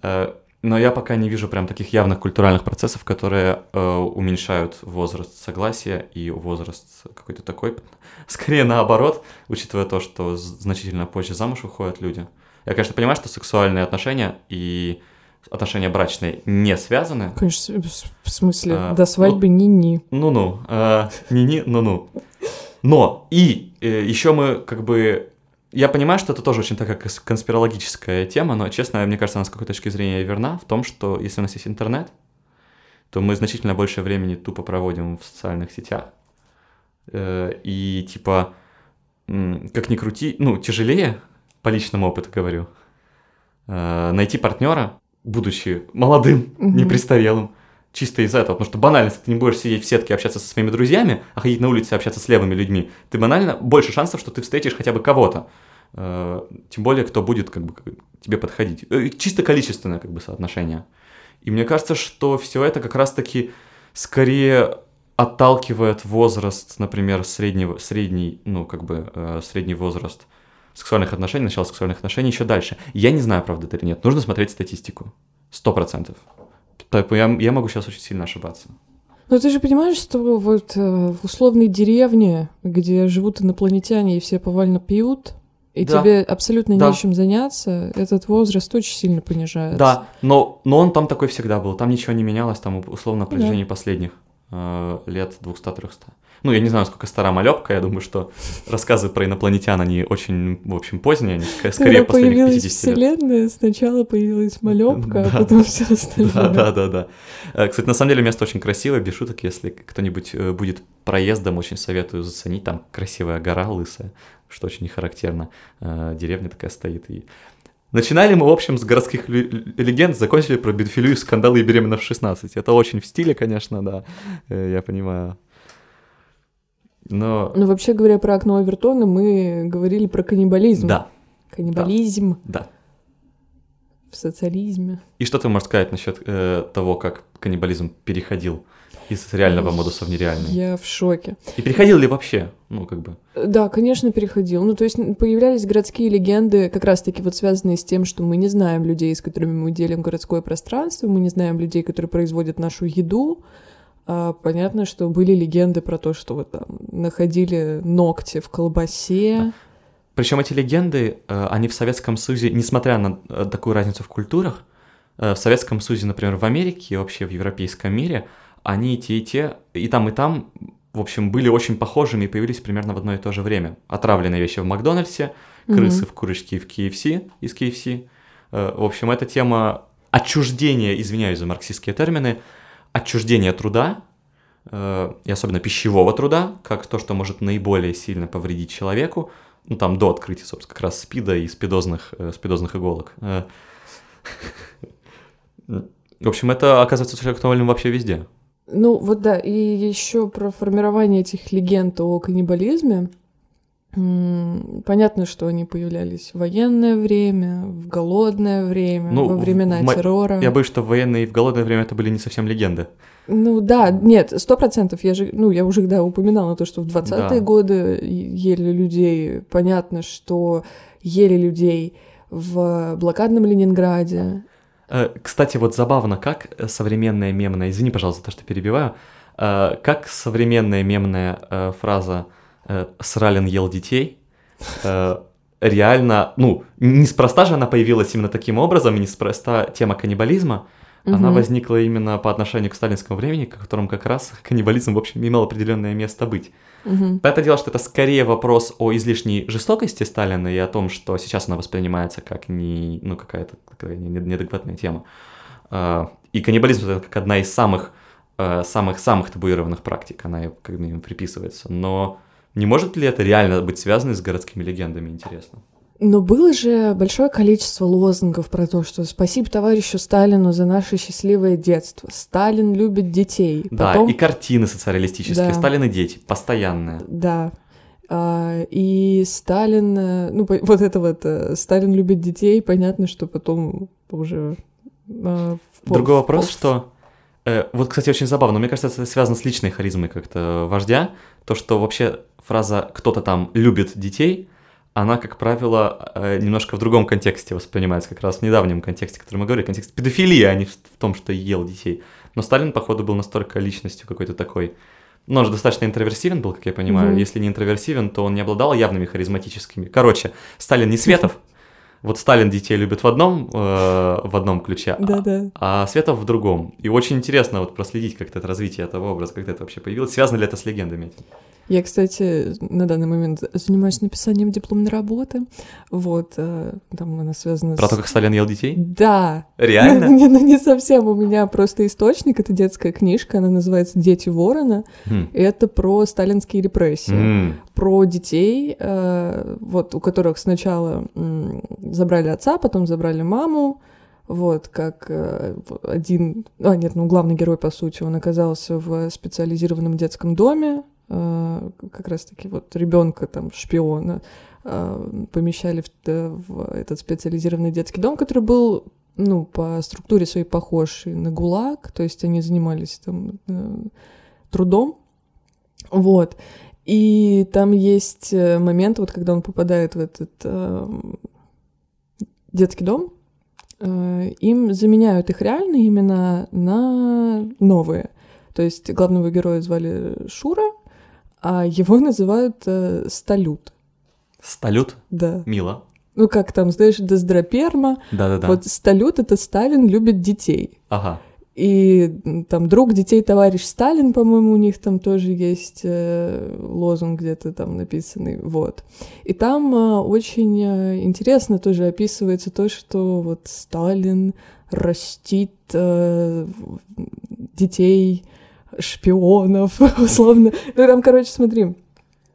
Э, но я пока не вижу прям таких явных культуральных процессов, которые э, уменьшают возраст согласия и возраст какой-то такой. Скорее наоборот, учитывая то, что значительно позже замуж выходят люди. Я, конечно, понимаю, что сексуальные отношения и отношения брачные не связаны. Конечно, в смысле, а, до свадьбы ну, ни-ни. Ну-ну, а, ни-ни, ну-ну. Но и э, еще мы как бы я понимаю, что это тоже очень такая конспирологическая тема, но, честно, мне кажется, она с какой точки зрения верна в том, что если у нас есть интернет, то мы значительно больше времени тупо проводим в социальных сетях. Э, и типа, как ни крути, ну, тяжелее, по личному опыту говорю, э, найти партнера, будучи молодым, непрестарелым, чисто из-за этого, потому что банально, если ты не будешь сидеть в сетке общаться со своими друзьями, а ходить на улице общаться с левыми людьми, ты банально больше шансов, что ты встретишь хотя бы кого-то. Э, тем более, кто будет как бы тебе подходить. Э, чисто количественное как бы соотношение. И мне кажется, что все это как раз-таки скорее отталкивает возраст, например, среднего, средний, ну, как бы, э, средний возраст сексуальных отношений, начало сексуальных отношений еще дальше. Я не знаю, правда это или нет. Нужно смотреть статистику. Сто процентов. Так, я, я могу сейчас очень сильно ошибаться. Но ты же понимаешь, что вот э, в условной деревне, где живут инопланетяне и все повально пьют, и да. тебе абсолютно да. нечем заняться, этот возраст очень сильно понижается. Да, но, но он там такой всегда был, там ничего не менялось, там условно на протяжении да. последних э, лет 200-300. Ну, я не знаю, сколько стара малепка, я думаю, что рассказы про инопланетян, они очень, в общем, поздние, они скорее Когда последних появилась 50 лет. вселенная, сначала появилась малепка, а потом все остальное. Да, да, да, да. Э, кстати, на самом деле место очень красивое, без шуток, если кто-нибудь э, будет проездом, очень советую заценить, там красивая гора лысая, что очень не характерно. Э, деревня такая стоит, и Начинали мы, в общем, с городских легенд, закончили про бедфилю и скандалы и беременна в 16. Это очень в стиле, конечно, да, я понимаю. Но... Ну, вообще говоря про окно Авертона, мы говорили про каннибализм. Да. Каннибализм. Да. В социализме. И что ты можешь сказать насчет э, того, как каннибализм переходил из реального модуса в нереальный? Я в шоке. И переходил ли вообще? Ну, как бы. Да, конечно, переходил. Ну, то есть появлялись городские легенды, как раз-таки вот связанные с тем, что мы не знаем людей, с которыми мы делим городское пространство, мы не знаем людей, которые производят нашу еду, а, понятно, что были легенды про то, что вот там находили ногти в колбасе. Причем эти легенды, э, они в Советском Союзе, несмотря на э, такую разницу в культурах, э, в Советском Союзе, например, в Америке и вообще в европейском мире, они и те, и те, и там, и там, в общем, были очень похожими и появились примерно в одно и то же время. Отравленные вещи в Макдональдсе, крысы mm-hmm. в курочке в KFC, из KFC. В общем, эта тема отчуждения, извиняюсь за марксистские термины, отчуждение труда, э, и особенно пищевого труда, как то, что может наиболее сильно повредить человеку, ну там до открытия, собственно, как раз спида и спидозных, э, спидозных иголок. Э, в общем, это оказывается актуальным вообще везде. Ну вот да, и еще про формирование этих легенд о каннибализме. Понятно, что они появлялись в военное время, в голодное время, ну, во времена в... террора. Я боюсь, что в военное и в голодное время это были не совсем легенды. Ну да, нет, сто процентов. Я же, ну, я уже да, упоминала то, что в 20-е да. годы ели людей. Понятно, что ели людей в блокадном Ленинграде. Э, кстати, вот забавно, как современная мемная, извини, пожалуйста, то, что перебиваю, э, как современная мемная э, фраза э, Сралин ел детей. Э, реально, ну, неспроста же она появилась именно таким образом, и неспроста тема каннибализма, угу. она возникла именно по отношению к сталинскому времени, в котором как раз каннибализм, в общем, имел определенное место быть. Угу. Понятное дело, что это скорее вопрос о излишней жестокости Сталина и о том, что сейчас она воспринимается как не, ну, какая-то какая неадекватная тема. Э, и каннибализм это как одна из самых э, самых-самых табуированных практик, она как бы приписывается. Но не может ли это реально быть связано с городскими легендами, интересно? Но было же большое количество лозунгов про то, что спасибо товарищу Сталину за наше счастливое детство. Сталин любит детей. Да, Потом... и картины социалистические. Да. Сталин и дети, постоянные. Да. А, и Сталин, э, ну вот это вот, э, Сталин любит детей, понятно, что потом уже... А, Другой вопрос, что Э, вот, кстати, очень забавно. Мне кажется, это связано с личной харизмой как-то вождя. То, что вообще фраза «кто-то там любит детей», она, как правило, э, немножко в другом контексте воспринимается, как раз в недавнем контексте, о котором мы говорили, контекст педофилии, а не в том, что ел детей. Но Сталин, походу, был настолько личностью какой-то такой, ну, он же достаточно интроверсивен был, как я понимаю. Мгм. Если не интроверсивен, то он не обладал явными харизматическими. Короче, Сталин не Светов. Вот Сталин детей любит в одном, э, в одном ключе, а- Да-да. а Светов в другом. И очень интересно вот проследить как-то это развитие этого образа, как это вообще появилось. Связано ли это с легендами? Я, кстати, на данный момент занимаюсь написанием дипломной работы. Вот, э, там она связана Про с... то, как Сталин ел детей? Да. Реально? Не, ну не совсем. У меня просто источник. Это детская книжка. Она называется «Дети ворона». Хм. Это про сталинские репрессии. М. Про детей, э, вот, у которых сначала забрали отца, потом забрали маму. Вот, как э, один... А, нет, ну, главный герой, по сути, он оказался в специализированном детском доме. Э, как раз-таки вот ребенка там, шпиона, э, помещали в, т- в этот специализированный детский дом, который был ну, по структуре своей похож на ГУЛАГ, то есть они занимались там э, трудом, вот. И там есть э, момент, вот когда он попадает в этот эм, детский дом, э, им заменяют их реальные имена на новые. То есть главного героя звали Шура, а его называют э, Сталют. Сталют? Да. Мило. Ну, как там, знаешь, Дездраперма. Да-да-да. Вот Сталют — это Сталин любит детей. Ага. И там друг детей товарищ Сталин, по-моему, у них там тоже есть э, лозунг где-то там написанный, вот. И там э, очень э, интересно тоже описывается то, что вот Сталин растит э, детей шпионов, условно. Ну там, короче, смотри.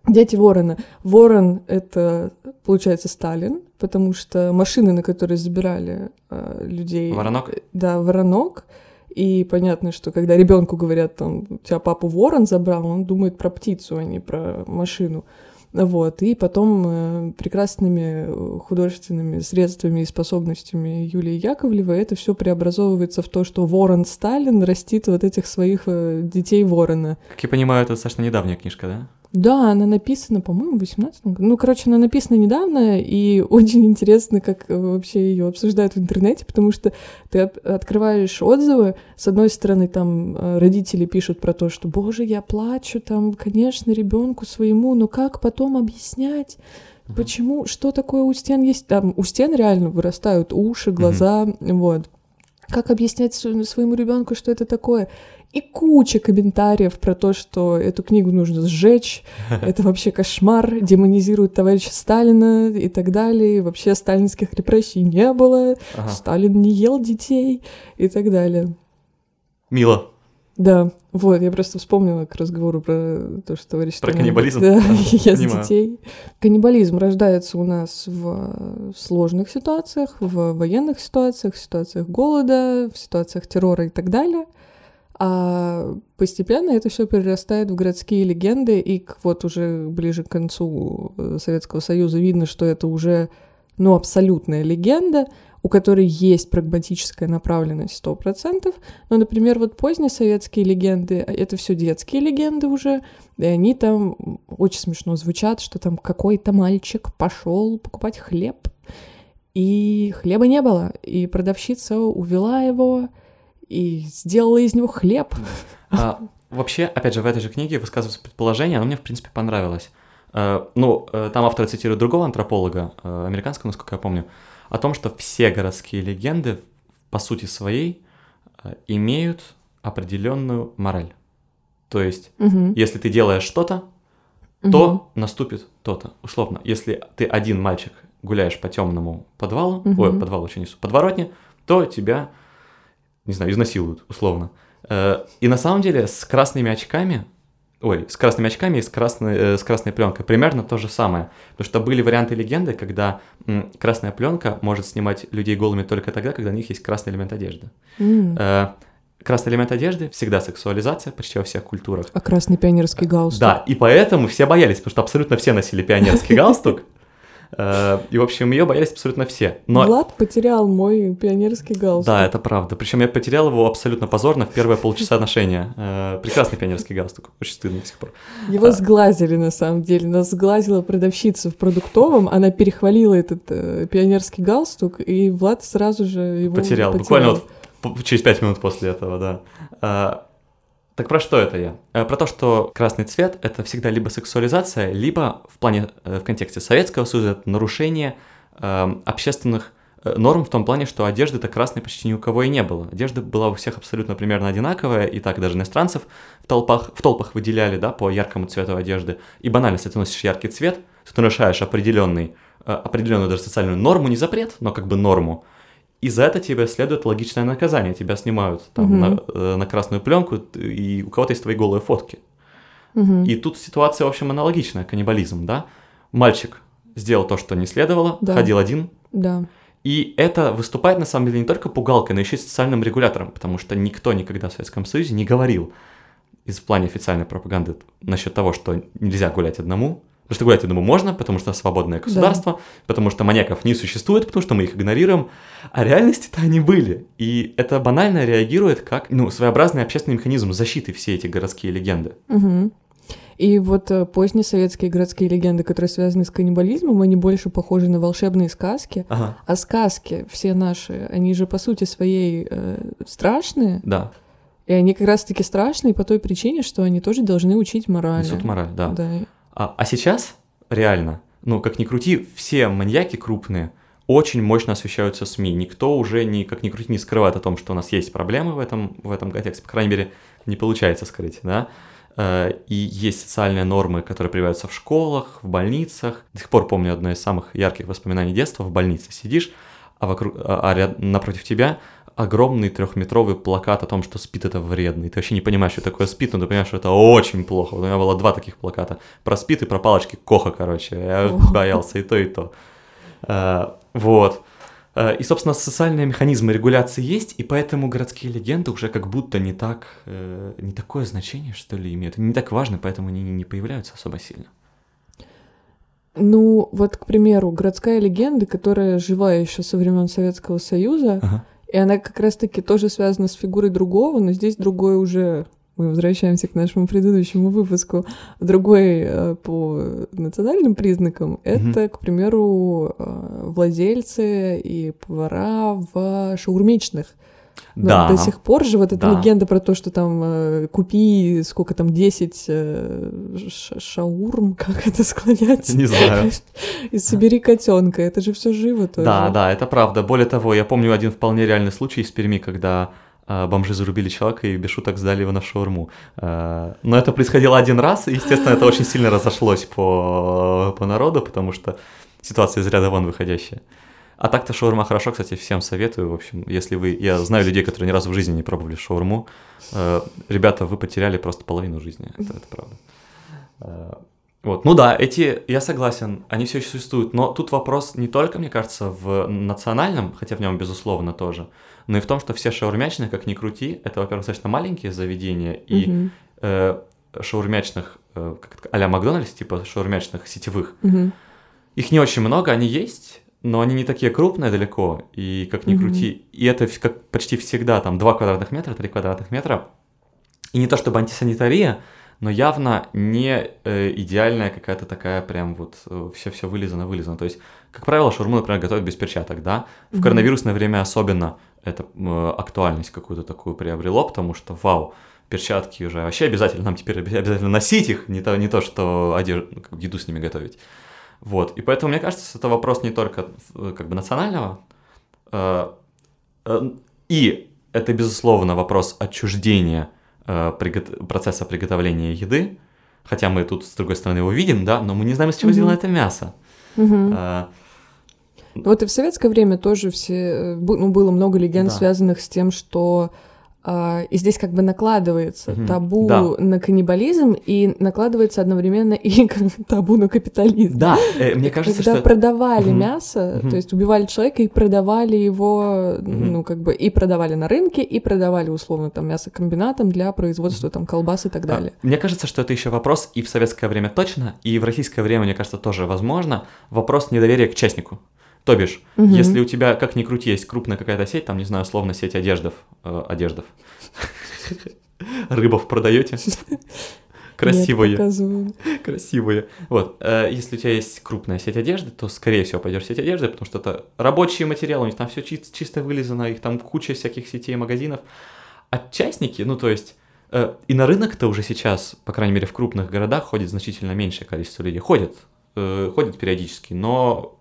Дети ворона. Ворон — это, получается, Сталин, потому что машины, на которые забирали э, людей... Воронок? Да, воронок. И понятно, что когда ребенку говорят, там, у тебя папу ворон забрал, он думает про птицу, а не про машину. Вот. И потом э, прекрасными э, художественными средствами и способностями Юлии Яковлевой это все преобразовывается в то, что ворон Сталин растит вот этих своих э, детей ворона. Как я понимаю, это достаточно недавняя книжка, да? Да, она написана, по-моему, в 18 году. Ну, короче, она написана недавно, и очень интересно, как э, вообще ее обсуждают в интернете, потому что ты от- открываешь отзывы, с одной стороны, там э, родители пишут про то, что, боже, я плачу, там, конечно, ребенку своему, но как потом объяснять, почему, что такое у стен есть? Там у стен реально вырастают уши, глаза, вот. Как объяснять сво- своему ребенку, что это такое? И куча комментариев про то, что эту книгу нужно сжечь, это вообще кошмар, демонизирует товарища Сталина и так далее. И вообще сталинских репрессий не было, Ага. Сталин не ел детей и так далее. Мило. Да, вот, я просто вспомнила к разговору про то, что товарищ Про каннибализм? Да, Да, ест понимаю. детей. Каннибализм рождается у нас в сложных ситуациях, в военных ситуациях, в ситуациях голода, в ситуациях террора и так далее. А постепенно это все перерастает в городские легенды, и к- вот уже ближе к концу э, Советского Союза видно, что это уже ну, абсолютная легенда, у которой есть прагматическая направленность 100%. Но, например, вот поздние советские легенды, а это все детские легенды уже, и они там очень смешно звучат, что там какой-то мальчик пошел покупать хлеб, и хлеба не было, и продавщица увела его и сделала из него хлеб. А, вообще, опять же, в этой же книге высказывается предположение, оно мне, в принципе, понравилось. Э, ну, э, там автор цитирует другого антрополога, э, американского, насколько я помню, о том, что все городские легенды, по сути своей, э, имеют определенную мораль. То есть, Мгм. если ты делаешь что-то, то наступит то-то. Условно, если ты один мальчик гуляешь по темному подвалу, Мгм. ой, подвал очень несу, подворотне, то тебя, не знаю, изнасилуют, условно. Э, И на самом деле с красными очками, ой, с красными очками и с красной, э, с красной пленкой примерно то же самое. Потому что были варианты легенды, когда м, красная пленка может снимать людей голыми только тогда, когда у них есть красный элемент одежды. М. Э, Красный элемент одежды всегда сексуализация почти во всех культурах. А красный пионерский галстук? Да, и поэтому все боялись, потому что абсолютно все носили пионерский галстук. Э, и, в общем, ее боялись абсолютно все. Но... Влад потерял мой пионерский галстук. Да, это правда. Причем я потерял его абсолютно позорно в первые полчаса ношения. Э, прекрасный пионерский галстук. Очень стыдно до сих пор. Его сглазили, на самом деле. Нас сглазила продавщица в продуктовом. Она перехвалила этот э, пионерский галстук, и Влад сразу же его потерял. потерял. Буквально вот через пять минут после этого, да. Так про что это я? Э, про то, что красный цвет — это всегда либо сексуализация, либо в плане, э, в контексте Советского Союза это нарушение э, общественных э, норм в том плане, что одежды-то красной почти ни у кого и не было. Одежда была у всех абсолютно примерно одинаковая, и так даже иностранцев в толпах, в толпах выделяли, да, по яркому цвету одежды. И банально, если ты носишь яркий цвет, если ты нарушаешь определенный, определенную даже социальную норму, не запрет, но как бы норму, и за это тебе следует логичное наказание. Тебя снимают там угу. на, э, на красную пленку, и у кого-то есть твои голые фотки. Угу. И тут ситуация, в общем, аналогичная, каннибализм, да? Мальчик сделал то, что не следовало, да. ходил один. Да. И это выступает, на самом деле, не только пугалкой, но еще и социальным регулятором, потому что никто никогда в Советском Союзе не говорил из плане официальной пропаганды насчет того, что нельзя гулять одному, Потому что гулять, я думаю, можно, потому что свободное государство, да. потому что маньяков не существует, потому что мы их игнорируем. А реальности-то они были. И это банально реагирует как ну, своеобразный общественный механизм защиты все эти городские легенды. Угу. И вот э, поздние советские городские легенды, которые связаны с каннибализмом, они больше похожи на волшебные сказки. Ага. А сказки все наши, они же по сути своей э, страшные. Да. И они как раз-таки страшные по той причине, что они тоже должны учить мораль. Несут мораль, да. да. А, а сейчас реально, ну, как ни крути, все маньяки крупные очень мощно освещаются СМИ. Никто уже, ни, как ни крути, не скрывает о том, что у нас есть проблемы в этом, в этом контексте. По крайней мере, не получается скрыть, да. Э, и есть социальные нормы, которые проявляются в школах, в больницах. До сих пор помню одно из самых ярких воспоминаний детства. В больнице сидишь, а, вокруг, а, а напротив тебя огромный трехметровый плакат о том, что спит это вредно. И ты вообще не понимаешь, что такое спит, но ты понимаешь, что это очень плохо. У меня было два таких плаката. Про спит и про палочки Коха, короче. Я боялся и то, и то. А, вот. А, и, собственно, социальные механизмы регуляции есть, и поэтому городские легенды уже как будто не так, э, не такое значение, что ли, имеют. Не так важно, поэтому они не появляются особо сильно. Ну, вот, к примеру, городская легенда, которая жива еще со времен Советского Союза, ага. И она как раз-таки тоже связана с фигурой другого, но здесь другой уже мы возвращаемся к нашему предыдущему выпуску, другой э, по национальным признакам, mm-hmm. это, к примеру, э, владельцы и повара в шаурмичных. Да. До сих пор же вот эта да. легенда про то, что там э, купи сколько там, 10 э, шаурм, как это склонять? Не знаю. И собери котенка, это же все живо тоже. Да, да, это правда. Более того, я помню один вполне реальный случай из Перми, когда э, бомжи зарубили человека и без шуток сдали его на шаурму. Э, но это происходило один раз, и, естественно, это очень сильно разошлось по, по народу, потому что ситуация из ряда вон выходящая. А так-то шаурма хорошо, кстати, всем советую. В общем, если вы... Я знаю людей, которые ни разу в жизни не пробовали шаурму. Э, ребята, вы потеряли просто половину жизни. Это, это правда. Э, вот. Ну да, эти, я согласен, они все еще существуют, но тут вопрос не только, мне кажется, в национальном, хотя в нем, безусловно, тоже, но и в том, что все шаурмячные, как ни крути, это, во-первых, достаточно маленькие заведения, и mm-hmm. э, шаурмячных, э, а-ля Макдональдс, типа шаурмячных сетевых, mm-hmm. их не очень много, они есть, но они не такие крупные далеко, и как ни mm-hmm. крути, и это как почти всегда там 2 квадратных метра, 3 квадратных метра, и не то чтобы антисанитария, но явно не э, идеальная какая-то такая прям вот все-все вылизано-вылизано. То есть, как правило, шаурму, например, готовят без перчаток, да? В mm-hmm. коронавирусное время особенно это э, актуальность какую-то такую приобрело, потому что, вау, перчатки уже вообще обязательно, нам теперь обязательно носить их, не то, не то что одежду, еду с ними готовить. Вот, и поэтому, мне кажется, это вопрос не только э, как бы национального, э, э, и это, безусловно, вопрос отчуждения процесса приготовления еды, хотя мы тут, с другой стороны, его видим, да, но мы не знаем, из чего mm-hmm. сделано это мясо. Mm-hmm. Вот и в советское время тоже все, ну, было много легенд, да. связанных с тем, что и здесь как бы накладывается Мгм. табу Да. на каннибализм и накладывается одновременно и табу на капитализм. Да, э, мне кажется, Когда что... продавали Мгм. мясо, Мгм. то есть убивали человека и продавали его, Мгм. ну, как бы, и продавали на рынке, и продавали, условно, там, мясокомбинатам для производства, там, колбас и так А, далее. Мне кажется, что это еще вопрос и в советское время точно, и в российское время, мне кажется, тоже возможно. Вопрос недоверия к частнику. То бишь, Мгм. если у тебя, как ни крути, есть крупная какая-то сеть, там, не знаю, условно, сеть одеждов, э, одеждов, рыбов продаете, Нет, красивые, показываю. красивые. Вот, э, если у тебя есть крупная сеть одежды, то, скорее всего, пойдешь в сеть одежды, потому что это рабочие материалы, у них там все чисто вылизано, их там куча всяких сетей и магазинов. А частники, ну, то есть, э, и на рынок-то уже сейчас, по крайней мере, в крупных городах ходит значительно меньшее количество людей. Ходят, э, ходят периодически, но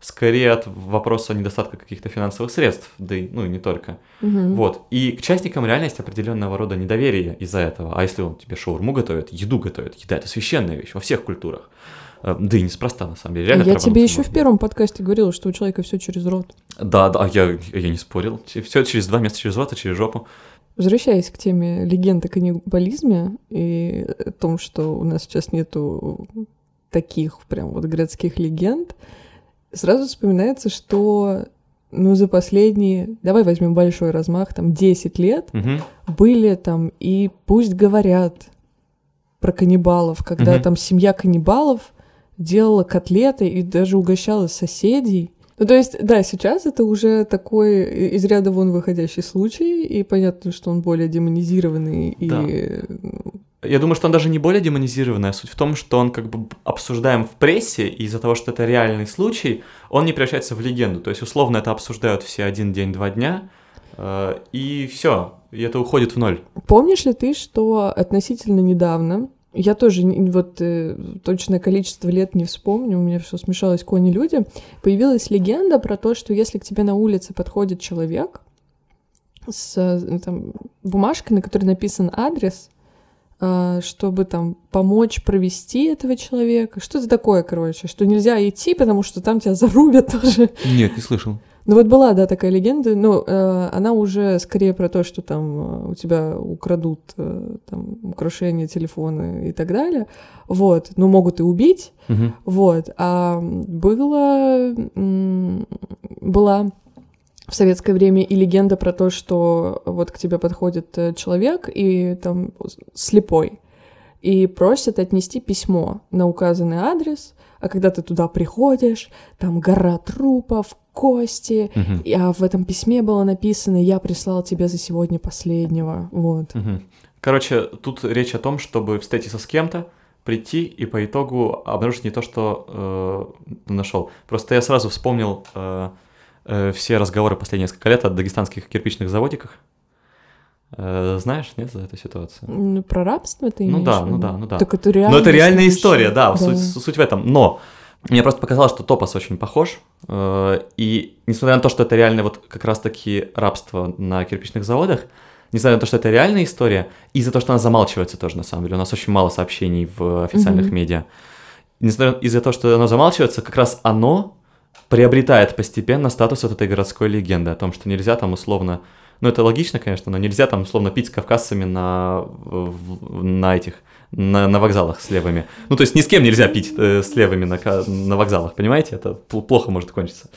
скорее от вопроса недостатка каких-то финансовых средств, да и, ну, и не только. Мгм. Вот. И к частникам реально есть определенного рода недоверие из-за этого. А если он тебе шаурму готовит, еду готовит, еда это священная вещь во всех культурах. Э, Да и неспроста, на самом деле. Реально Я тебе еще в первом подкасте говорила, что у человека все через рот. Да, да, я, я не спорил. Все через два места через рот, а через жопу. Возвращаясь к теме легенд о каннибализме и о том, что у нас сейчас нету таких прям вот городских легенд, сразу вспоминается, что ну, за последние, давай возьмем большой размах, там, 10 лет, Мгм. были там и пусть говорят про каннибалов, когда Мгм. там семья каннибалов делала котлеты и даже угощала соседей. Ну, то есть, да, сейчас это уже такой и- из ряда вон выходящий случай, и понятно, что он более демонизированный и... Да. ну, Я думаю, что он даже не более демонизированный, а суть в том, что он как бы обсуждаем в прессе, и из-за того, что это реальный случай, он не превращается в легенду. То есть, условно, это обсуждают все один день, два дня, э, и все, и это уходит в ноль. Помнишь ли ты, что относительно недавно, я тоже вот э, точное количество лет не вспомню, у меня все смешалось кони-люди, появилась легенда про то, что если к тебе на улице подходит человек с э, там, бумажкой, на которой написан адрес, чтобы там помочь провести этого человека, что-то такое, короче, что нельзя идти, потому что там тебя зарубят тоже. Нет, не слышал. Ну вот была, да, такая легенда, но э, она уже скорее про то, что там э, у тебя украдут э, там украшения, телефоны и так далее, вот, но могут и убить, Мгм. вот, а было, была в советское время и легенда про то, что вот к тебе подходит э, человек и там слепой, и просит отнести письмо на указанный адрес, а когда ты туда приходишь, там гора трупов, кости, Мгм. и- а в этом письме было написано «Я прислал тебе за сегодня последнего», вот. Мгм. Короче, тут речь о том, чтобы встретиться с кем-то, прийти и по итогу обнаружить не то, что э, нашел. Просто я сразу вспомнил э, все разговоры последние несколько лет о дагестанских кирпичных заводиках. Э, знаешь, нет, за эту ситуацию? Ну, Про рабство ты Ну имеешь да, в ну да, ну да. Так это реально. Но это реальная случай. история, да, Суть, суть в этом. Но мне просто показалось, что топос очень похож. э, И несмотря на то, что это реально вот как раз-таки рабство на кирпичных заводах, несмотря на то, что это реальная история, и за то, что она замалчивается тоже, на самом деле. У нас очень мало сообщений в официальных Мгм. медиа. Несмотря из-за того, что оно замалчивается, как раз оно приобретает постепенно статус вот этой городской легенды о том, что нельзя там условно... Ну, это логично, конечно, но нельзя там условно пить с кавказцами на, на этих, на, на вокзалах с левыми. Ну, то есть ни с кем нельзя пить э, с левыми на, на вокзалах, понимаете? Это пл- плохо может кончиться.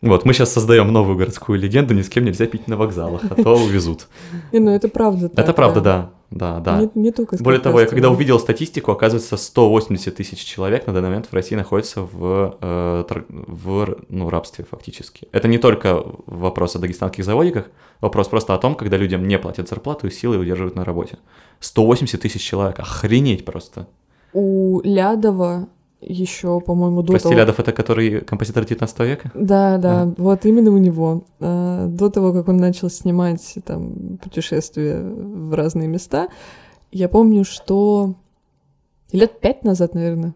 Вот, мы сейчас создаем новую городскую легенду, ни с кем нельзя пить на вокзалах, а то увезут. Не, ну это правда Это правда, да, да, да. Не, не только Более того, я когда увидел статистику, оказывается, 180 тысяч человек на данный момент в России находятся в, э, в ну, рабстве фактически. Это не только вопрос о дагестанских заводиках, вопрос просто о том, когда людям не платят зарплату и силой удерживают на работе. 180 тысяч человек, охренеть просто. У Лядова еще, по-моему, до Прости, того... Это который композитор 19 века? Да, да, вот именно у него. А, До того, как он начал снимать там путешествия в разные места, я помню, что лет пять назад, наверное,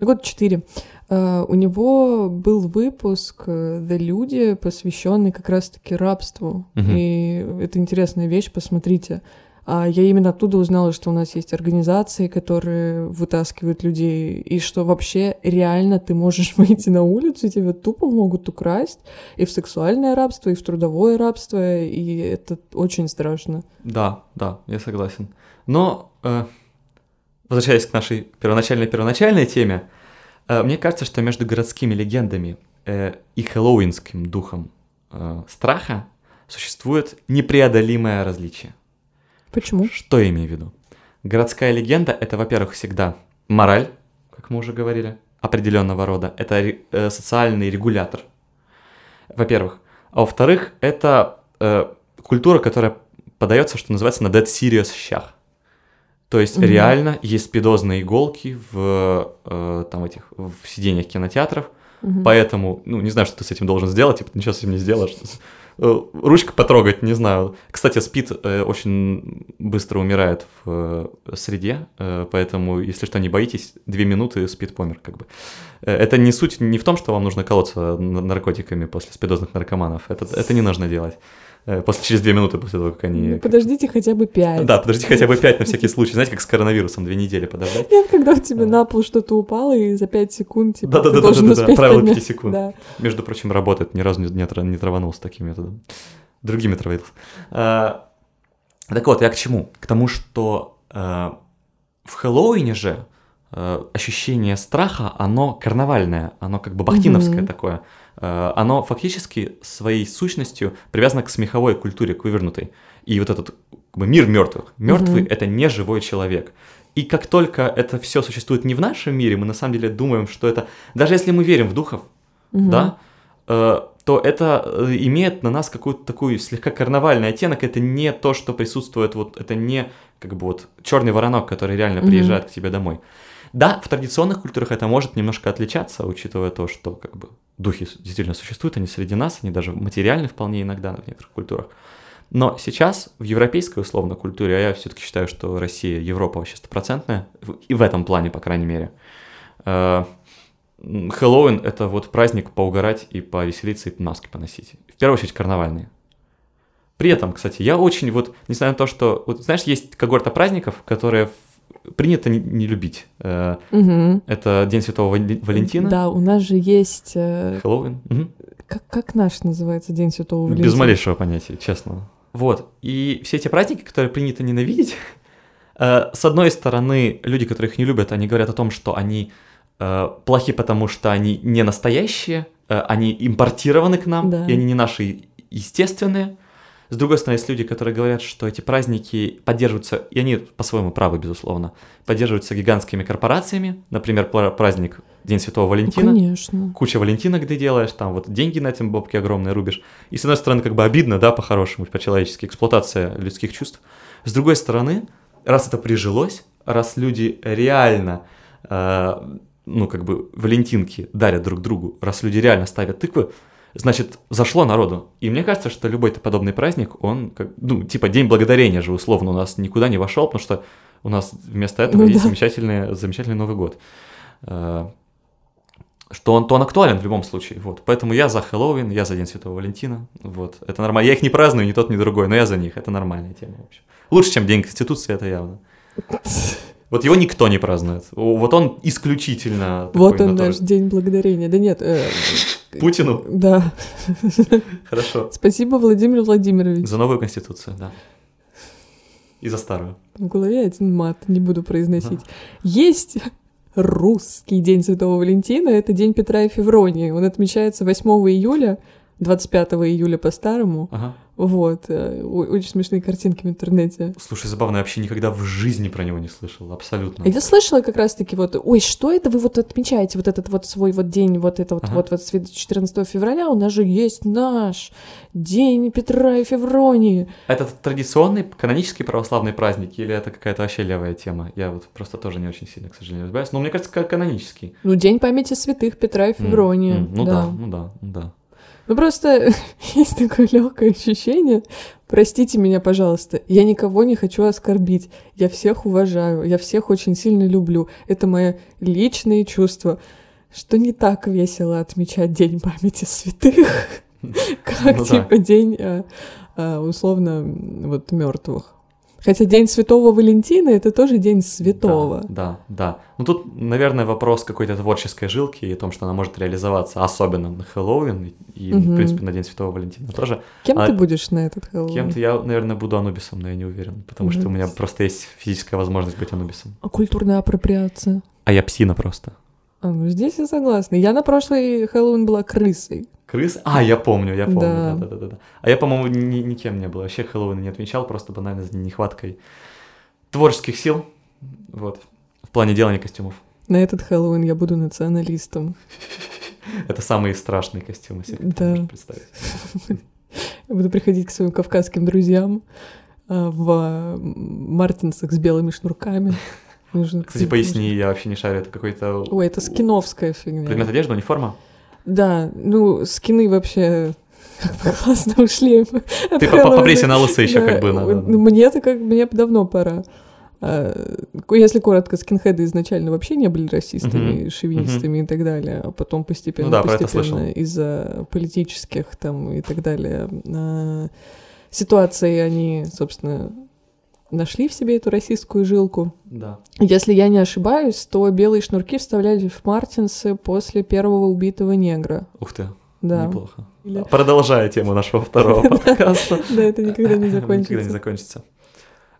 год четыре, а, у него был выпуск э, «The Люди», посвященный как раз-таки рабству. Мгм. И это интересная вещь, посмотрите. А я именно оттуда узнала, что у нас есть организации, которые вытаскивают людей, и что вообще реально ты можешь выйти на улицу, тебя тупо могут украсть и в сексуальное рабство, и в трудовое рабство, и это очень страшно. Да, да, я согласен. Но, э, возвращаясь к нашей первоначальной-первоначальной теме, э, мне кажется, что между городскими легендами э, и хэллоуинским духом э, страха существует непреодолимое различие. Почему? Что я имею в виду? Городская легенда — это, во-первых, всегда мораль, как мы уже говорили, определенного рода. Это э, социальный регулятор, во-первых. А во-вторых, это э, культура, которая подается, что называется, на dead serious щах. То есть mm-hmm. реально есть спидозные иголки в э, там этих в сиденьях кинотеатров, mm-hmm. поэтому ну не знаю, что ты с этим должен сделать, типа ты ничего с этим не сделаешь. Э, ручка потрогать, не знаю. Кстати, спид э, очень быстро умирает в э, среде, поэтому, если что, не боитесь, две минуты спид помер, как бы. Это не суть не в том, что вам нужно колоться наркотиками после спидозных наркоманов. Это, это не нужно делать. Э, после, через две минуты после того, как они... Ну, подождите хотя бы пять. Да, подождите хотя бы пять на всякий случай. Знаете, как с коронавирусом, две недели подождать. Нет, когда у тебя на пол что-то упало, и за пять секунд типа, да, да, да, да, да, да, правило пяти секунд. Да. Между прочим, работает, ни разу не, не, не траванулся таким методом. Другими траванулся. А, так вот, я к чему? К тому, что а, в Хэллоуине же а, ощущение страха, оно карнавальное, оно как бы бахтиновское mm-hmm. такое. Э, оно фактически своей сущностью привязано к смеховой культуре, к вывернутой. И вот этот как бы, мир мертвых. Мертвый mm-hmm. это не живой человек. И как только это все существует не в нашем мире, мы на самом деле думаем, что это, даже если мы верим в духов, mm-hmm. да, э, то это э, имеет на нас какую-то такую слегка карнавальный оттенок. Это не то, что присутствует, вот это не как бы вот черный воронок, который реально mm-hmm. приезжает к тебе домой. Да, в традиционных культурах это может немножко отличаться, учитывая то, что как бы духи действительно существуют, они среди нас, они даже материальны вполне иногда в некоторых культурах. Но сейчас в европейской условно культуре, а я все-таки считаю, что Россия, Европа вообще стопроцентная, и в этом плане, по крайней мере, э, Хэллоуин — это вот праздник поугарать и повеселиться, и маски поносить. В первую очередь карнавальные. При этом, кстати, я очень вот, несмотря на то, что, вот знаешь, есть когорта праздников, которые принято не, любить. Угу. Это День Святого Валентина. Да, у нас же есть... Э, Хэллоуин. Угу. Как, как наш называется День Святого Валентина? Без малейшего понятия, честно. Вот. И все эти праздники, которые принято ненавидеть, э, с одной стороны, люди, которые их не любят, они говорят о том, что они плохи, потому что они не настоящие, они импортированы к нам, да. и они не наши естественные. С другой стороны, есть люди, которые говорят, что эти праздники поддерживаются, и они по-своему правы, безусловно, поддерживаются гигантскими корпорациями. Например, праздник День Святого Валентина. Ну, конечно. Куча Валентина, где делаешь, там вот деньги на этом бобке огромные рубишь. И с одной стороны, как бы обидно, да, по-хорошему, по-человечески, эксплуатация людских чувств. С другой стороны, раз это прижилось, раз люди реально, э, ну, как бы, валентинки дарят друг другу, раз люди реально ставят тыквы, значит, зашло народу. И мне кажется, что любой подобный праздник, он, как, ну, типа День Благодарения же, условно, у нас никуда не вошел, потому что у нас вместо этого ну, есть да. замечательный, замечательный Новый год. Э, что он, то он актуален в любом случае, вот. Поэтому я за Хэллоуин, я за День Святого Валентина, вот. Это нормально. Я их не праздную, ни тот, ни другой, но я за них, это нормальная тема, в общем. Лучше, чем День Конституции, это явно. Вот его никто не празднует. Вот он исключительно. Вот он наш День Благодарения. Да нет. Э, Путину? Да. Хорошо. Спасибо, Владимир Владимирович. За новую конституцию, да. И за старую. В голове один мат, не буду произносить. Ага. Есть русский День Святого Валентина, это День Петра и Февронии. Он отмечается 8 июля, 25 июля по-старому. Ага. Вот, э, очень смешные картинки в интернете. Слушай, забавно, я вообще никогда в жизни про него не слышал, абсолютно. Я слышала как раз-таки вот, ой, что это вы вот отмечаете, вот этот вот свой вот день, вот это вот, ага. вот, вот 14 февраля, у нас же есть наш День Петра и Февронии. Это традиционный канонический православный праздник или это какая-то вообще левая тема? Я вот просто тоже не очень сильно, к сожалению, разбираюсь, но мне кажется, канонический. Ну, День памяти святых Петра и Февронии. Mm, mm, ну да. да, ну да, ну да. Ну просто есть такое легкое ощущение. Простите меня, пожалуйста, я никого не хочу оскорбить. Я всех уважаю, я всех очень сильно люблю. Это мои личные чувства. Что не так весело отмечать День памяти святых, как ну типа день а, а, условно вот мертвых. Хотя День Святого Валентина это тоже День Святого. Да, да, да. Ну тут, наверное, вопрос какой-то творческой жилки и о том, что она может реализоваться, особенно на Хэллоуин и, Мгм. в принципе, на День Святого Валентина тоже. Кем А ты будешь на этот Хэллоуин? Кем-то я, наверное, буду Анубисом, но я не уверен, потому что у меня просто есть физическая возможность быть Анубисом. А культурная апроприация? А я псина просто. А, ну здесь я согласна. Я на прошлый Хэллоуин была крысой. Крыс? А, я помню, я помню, Да. да, да, да, да. А я, по-моему, ни- никем не был. Вообще Хэллоуина не отмечал, просто банально за нехваткой творческих сил. Вот. В плане делания костюмов. На этот Хэллоуин я буду националистом. Это самые страшные костюмы которые Да. представить. Я буду приходить к своим кавказским друзьям а, в а, мартинсах с белыми шнурками. Нужно Кстати, поясни, я вообще не шарю, это какой-то Ой, это скиновская фигня. предмет одежды, униформа? Да, ну, скины вообще как бы классно ушли. Ты по- по- Хэллоуина. побрейся на лысо еще как бы ну, Мне-то как мне давно пора. А, Если коротко, скинхеды изначально вообще не были расистами, шовинистами и так далее, а потом постепенно, Ну да, постепенно из-за политических там и так далее а, ситуаций они, собственно, нашли в себе эту расистскую жилку. Да. Если я не ошибаюсь, то белые шнурки вставляли в мартинсы после первого убитого негра. Ух ты, Да. неплохо. Или- Продолжая тему нашего второго подкаста. Да, это никогда не Никогда не закончится. закончится.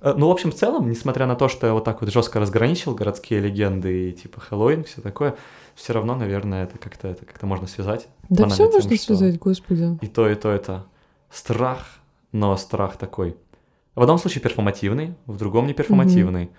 Э, Ну, в общем, в целом, несмотря на то, что я вот так вот жестко разграничил городские легенды и типа Хэллоуин, все такое, все равно, наверное, это как-то это как-то можно связать. Да все можно связать, господи. И то, и то это страх, но страх такой. В одном случае перформативный, в другом не перформативный.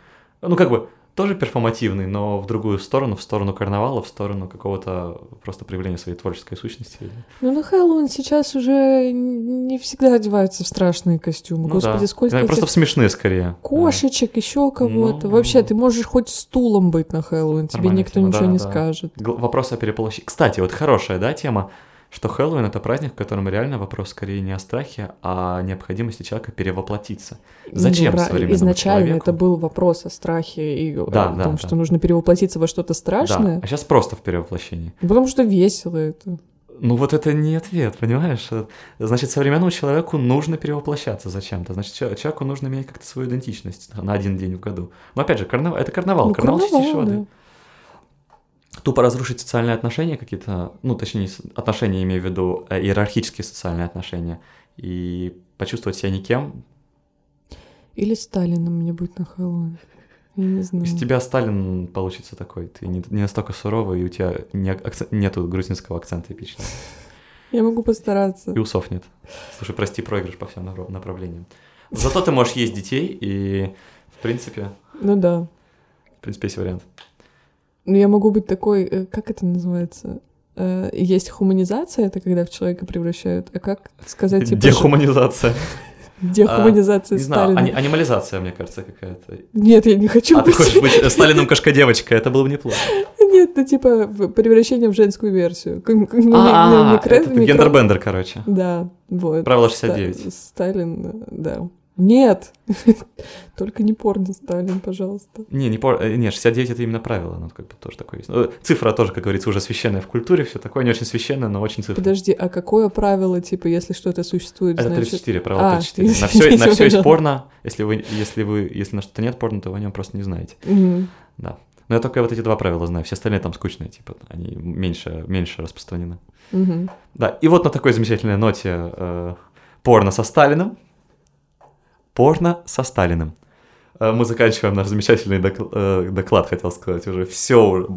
Ну, как бы тоже перформативный, но в другую сторону, в сторону карнавала, в сторону какого-то просто проявления своей творческой сущности. Ну, на Хэллоуин сейчас уже не всегда одеваются в страшные костюмы. Ну Господи, да. сколько этих просто в смешные скорее. кошечек, еще кого-то. Ну, Вообще, ты можешь хоть стулом быть на Хэллоуин, тебе никто тема, ничего да, не да. скажет. Вопрос о переполощении. Кстати, вот хорошая, да, тема, что Хэллоуин — это праздник, в котором реально вопрос скорее не о страхе, а о необходимости человека перевоплотиться. Зачем Ну, бра- современному Изначально человеку? это был вопрос о страхе и о Да, да, том, да. что нужно перевоплотиться во что-то Да, страшное. а сейчас просто в перевоплощении. Потому что весело это. Ну вот это не ответ, понимаешь? Э, Значит, современному человеку нужно перевоплощаться зачем-то. Значит, чел- человеку нужно менять как-то свою идентичность на один день в году. Но опять же, карнавал, это карнавал, Ну, карнавал, чистейшей карнавал, воды. Тупо разрушить социальные отношения какие-то, ну, точнее, отношения, имею в виду э, иерархические социальные отношения, и почувствовать себя никем. Или Сталином мне быть на Хэллоуин. Я не знаю. Из тебя Сталин получится такой. Ты не, не настолько суровый, и у тебя не акцен- нету грузинского акцента эпичного. Я могу постараться. И усов нет. Слушай, прости, проигрыш по всем направ- направлениям. Зато ты можешь есть детей, и, в принципе, Ну да. в принципе, есть вариант. Ну, я могу быть такой, э, как это называется? Э, Есть хуманизация, это когда в человека превращают, а как сказать, типа... Дехуманизация. Дехуманизация Не знаю, Сталина. ани- анимализация, мне кажется, какая-то. Нет, я не хочу А ты быть... хочешь быть Сталином кошка-девочка, это было бы неплохо. Нет, ну типа превращение в женскую версию. Ну, не- А, ты микро- гендербендер, короче. Да, вот. Правило Ста- 69. Сталин, да. Нет, только не порно Сталин, пожалуйста. Не, не, пор- э, не, 69 это именно правило, ну, как бы тоже такое есть. Ну, Цифра тоже, как говорится, уже священная в культуре, все такое не очень священное, но очень цифра. Подожди, а какое правило, типа, если что-то существует, Это значит... 34, правило А, 34. На все, на все есть порно. Если вы, если вы, если на что-то нет порно, то вы о нем просто не знаете. Да. Но я только вот эти два правила знаю. Все остальные там скучные, типа, они меньше, меньше распространены. Да, и вот на такой замечательной ноте э, порно со Сталиным. Порно со Сталиным. Э, мы заканчиваем наш замечательный докл- э, доклад, хотел сказать уже. Все уже.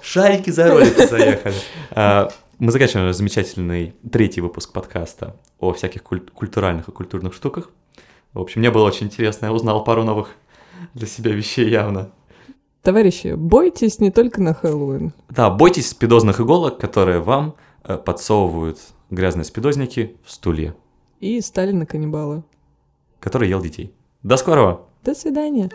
Шарики за ролики заехали. Э, мы заканчиваем наш замечательный третий выпуск подкаста о всяких куль- культуральных и культурных штуках. В общем, мне было очень интересно. Я узнал пару новых для себя вещей явно. Товарищи, бойтесь не только на Хэллоуин. Да, бойтесь спидозных иголок, которые вам подсовывают грязные спидозники в стулья, И Сталина каннибала. Который ел детей. До скорого! До свидания.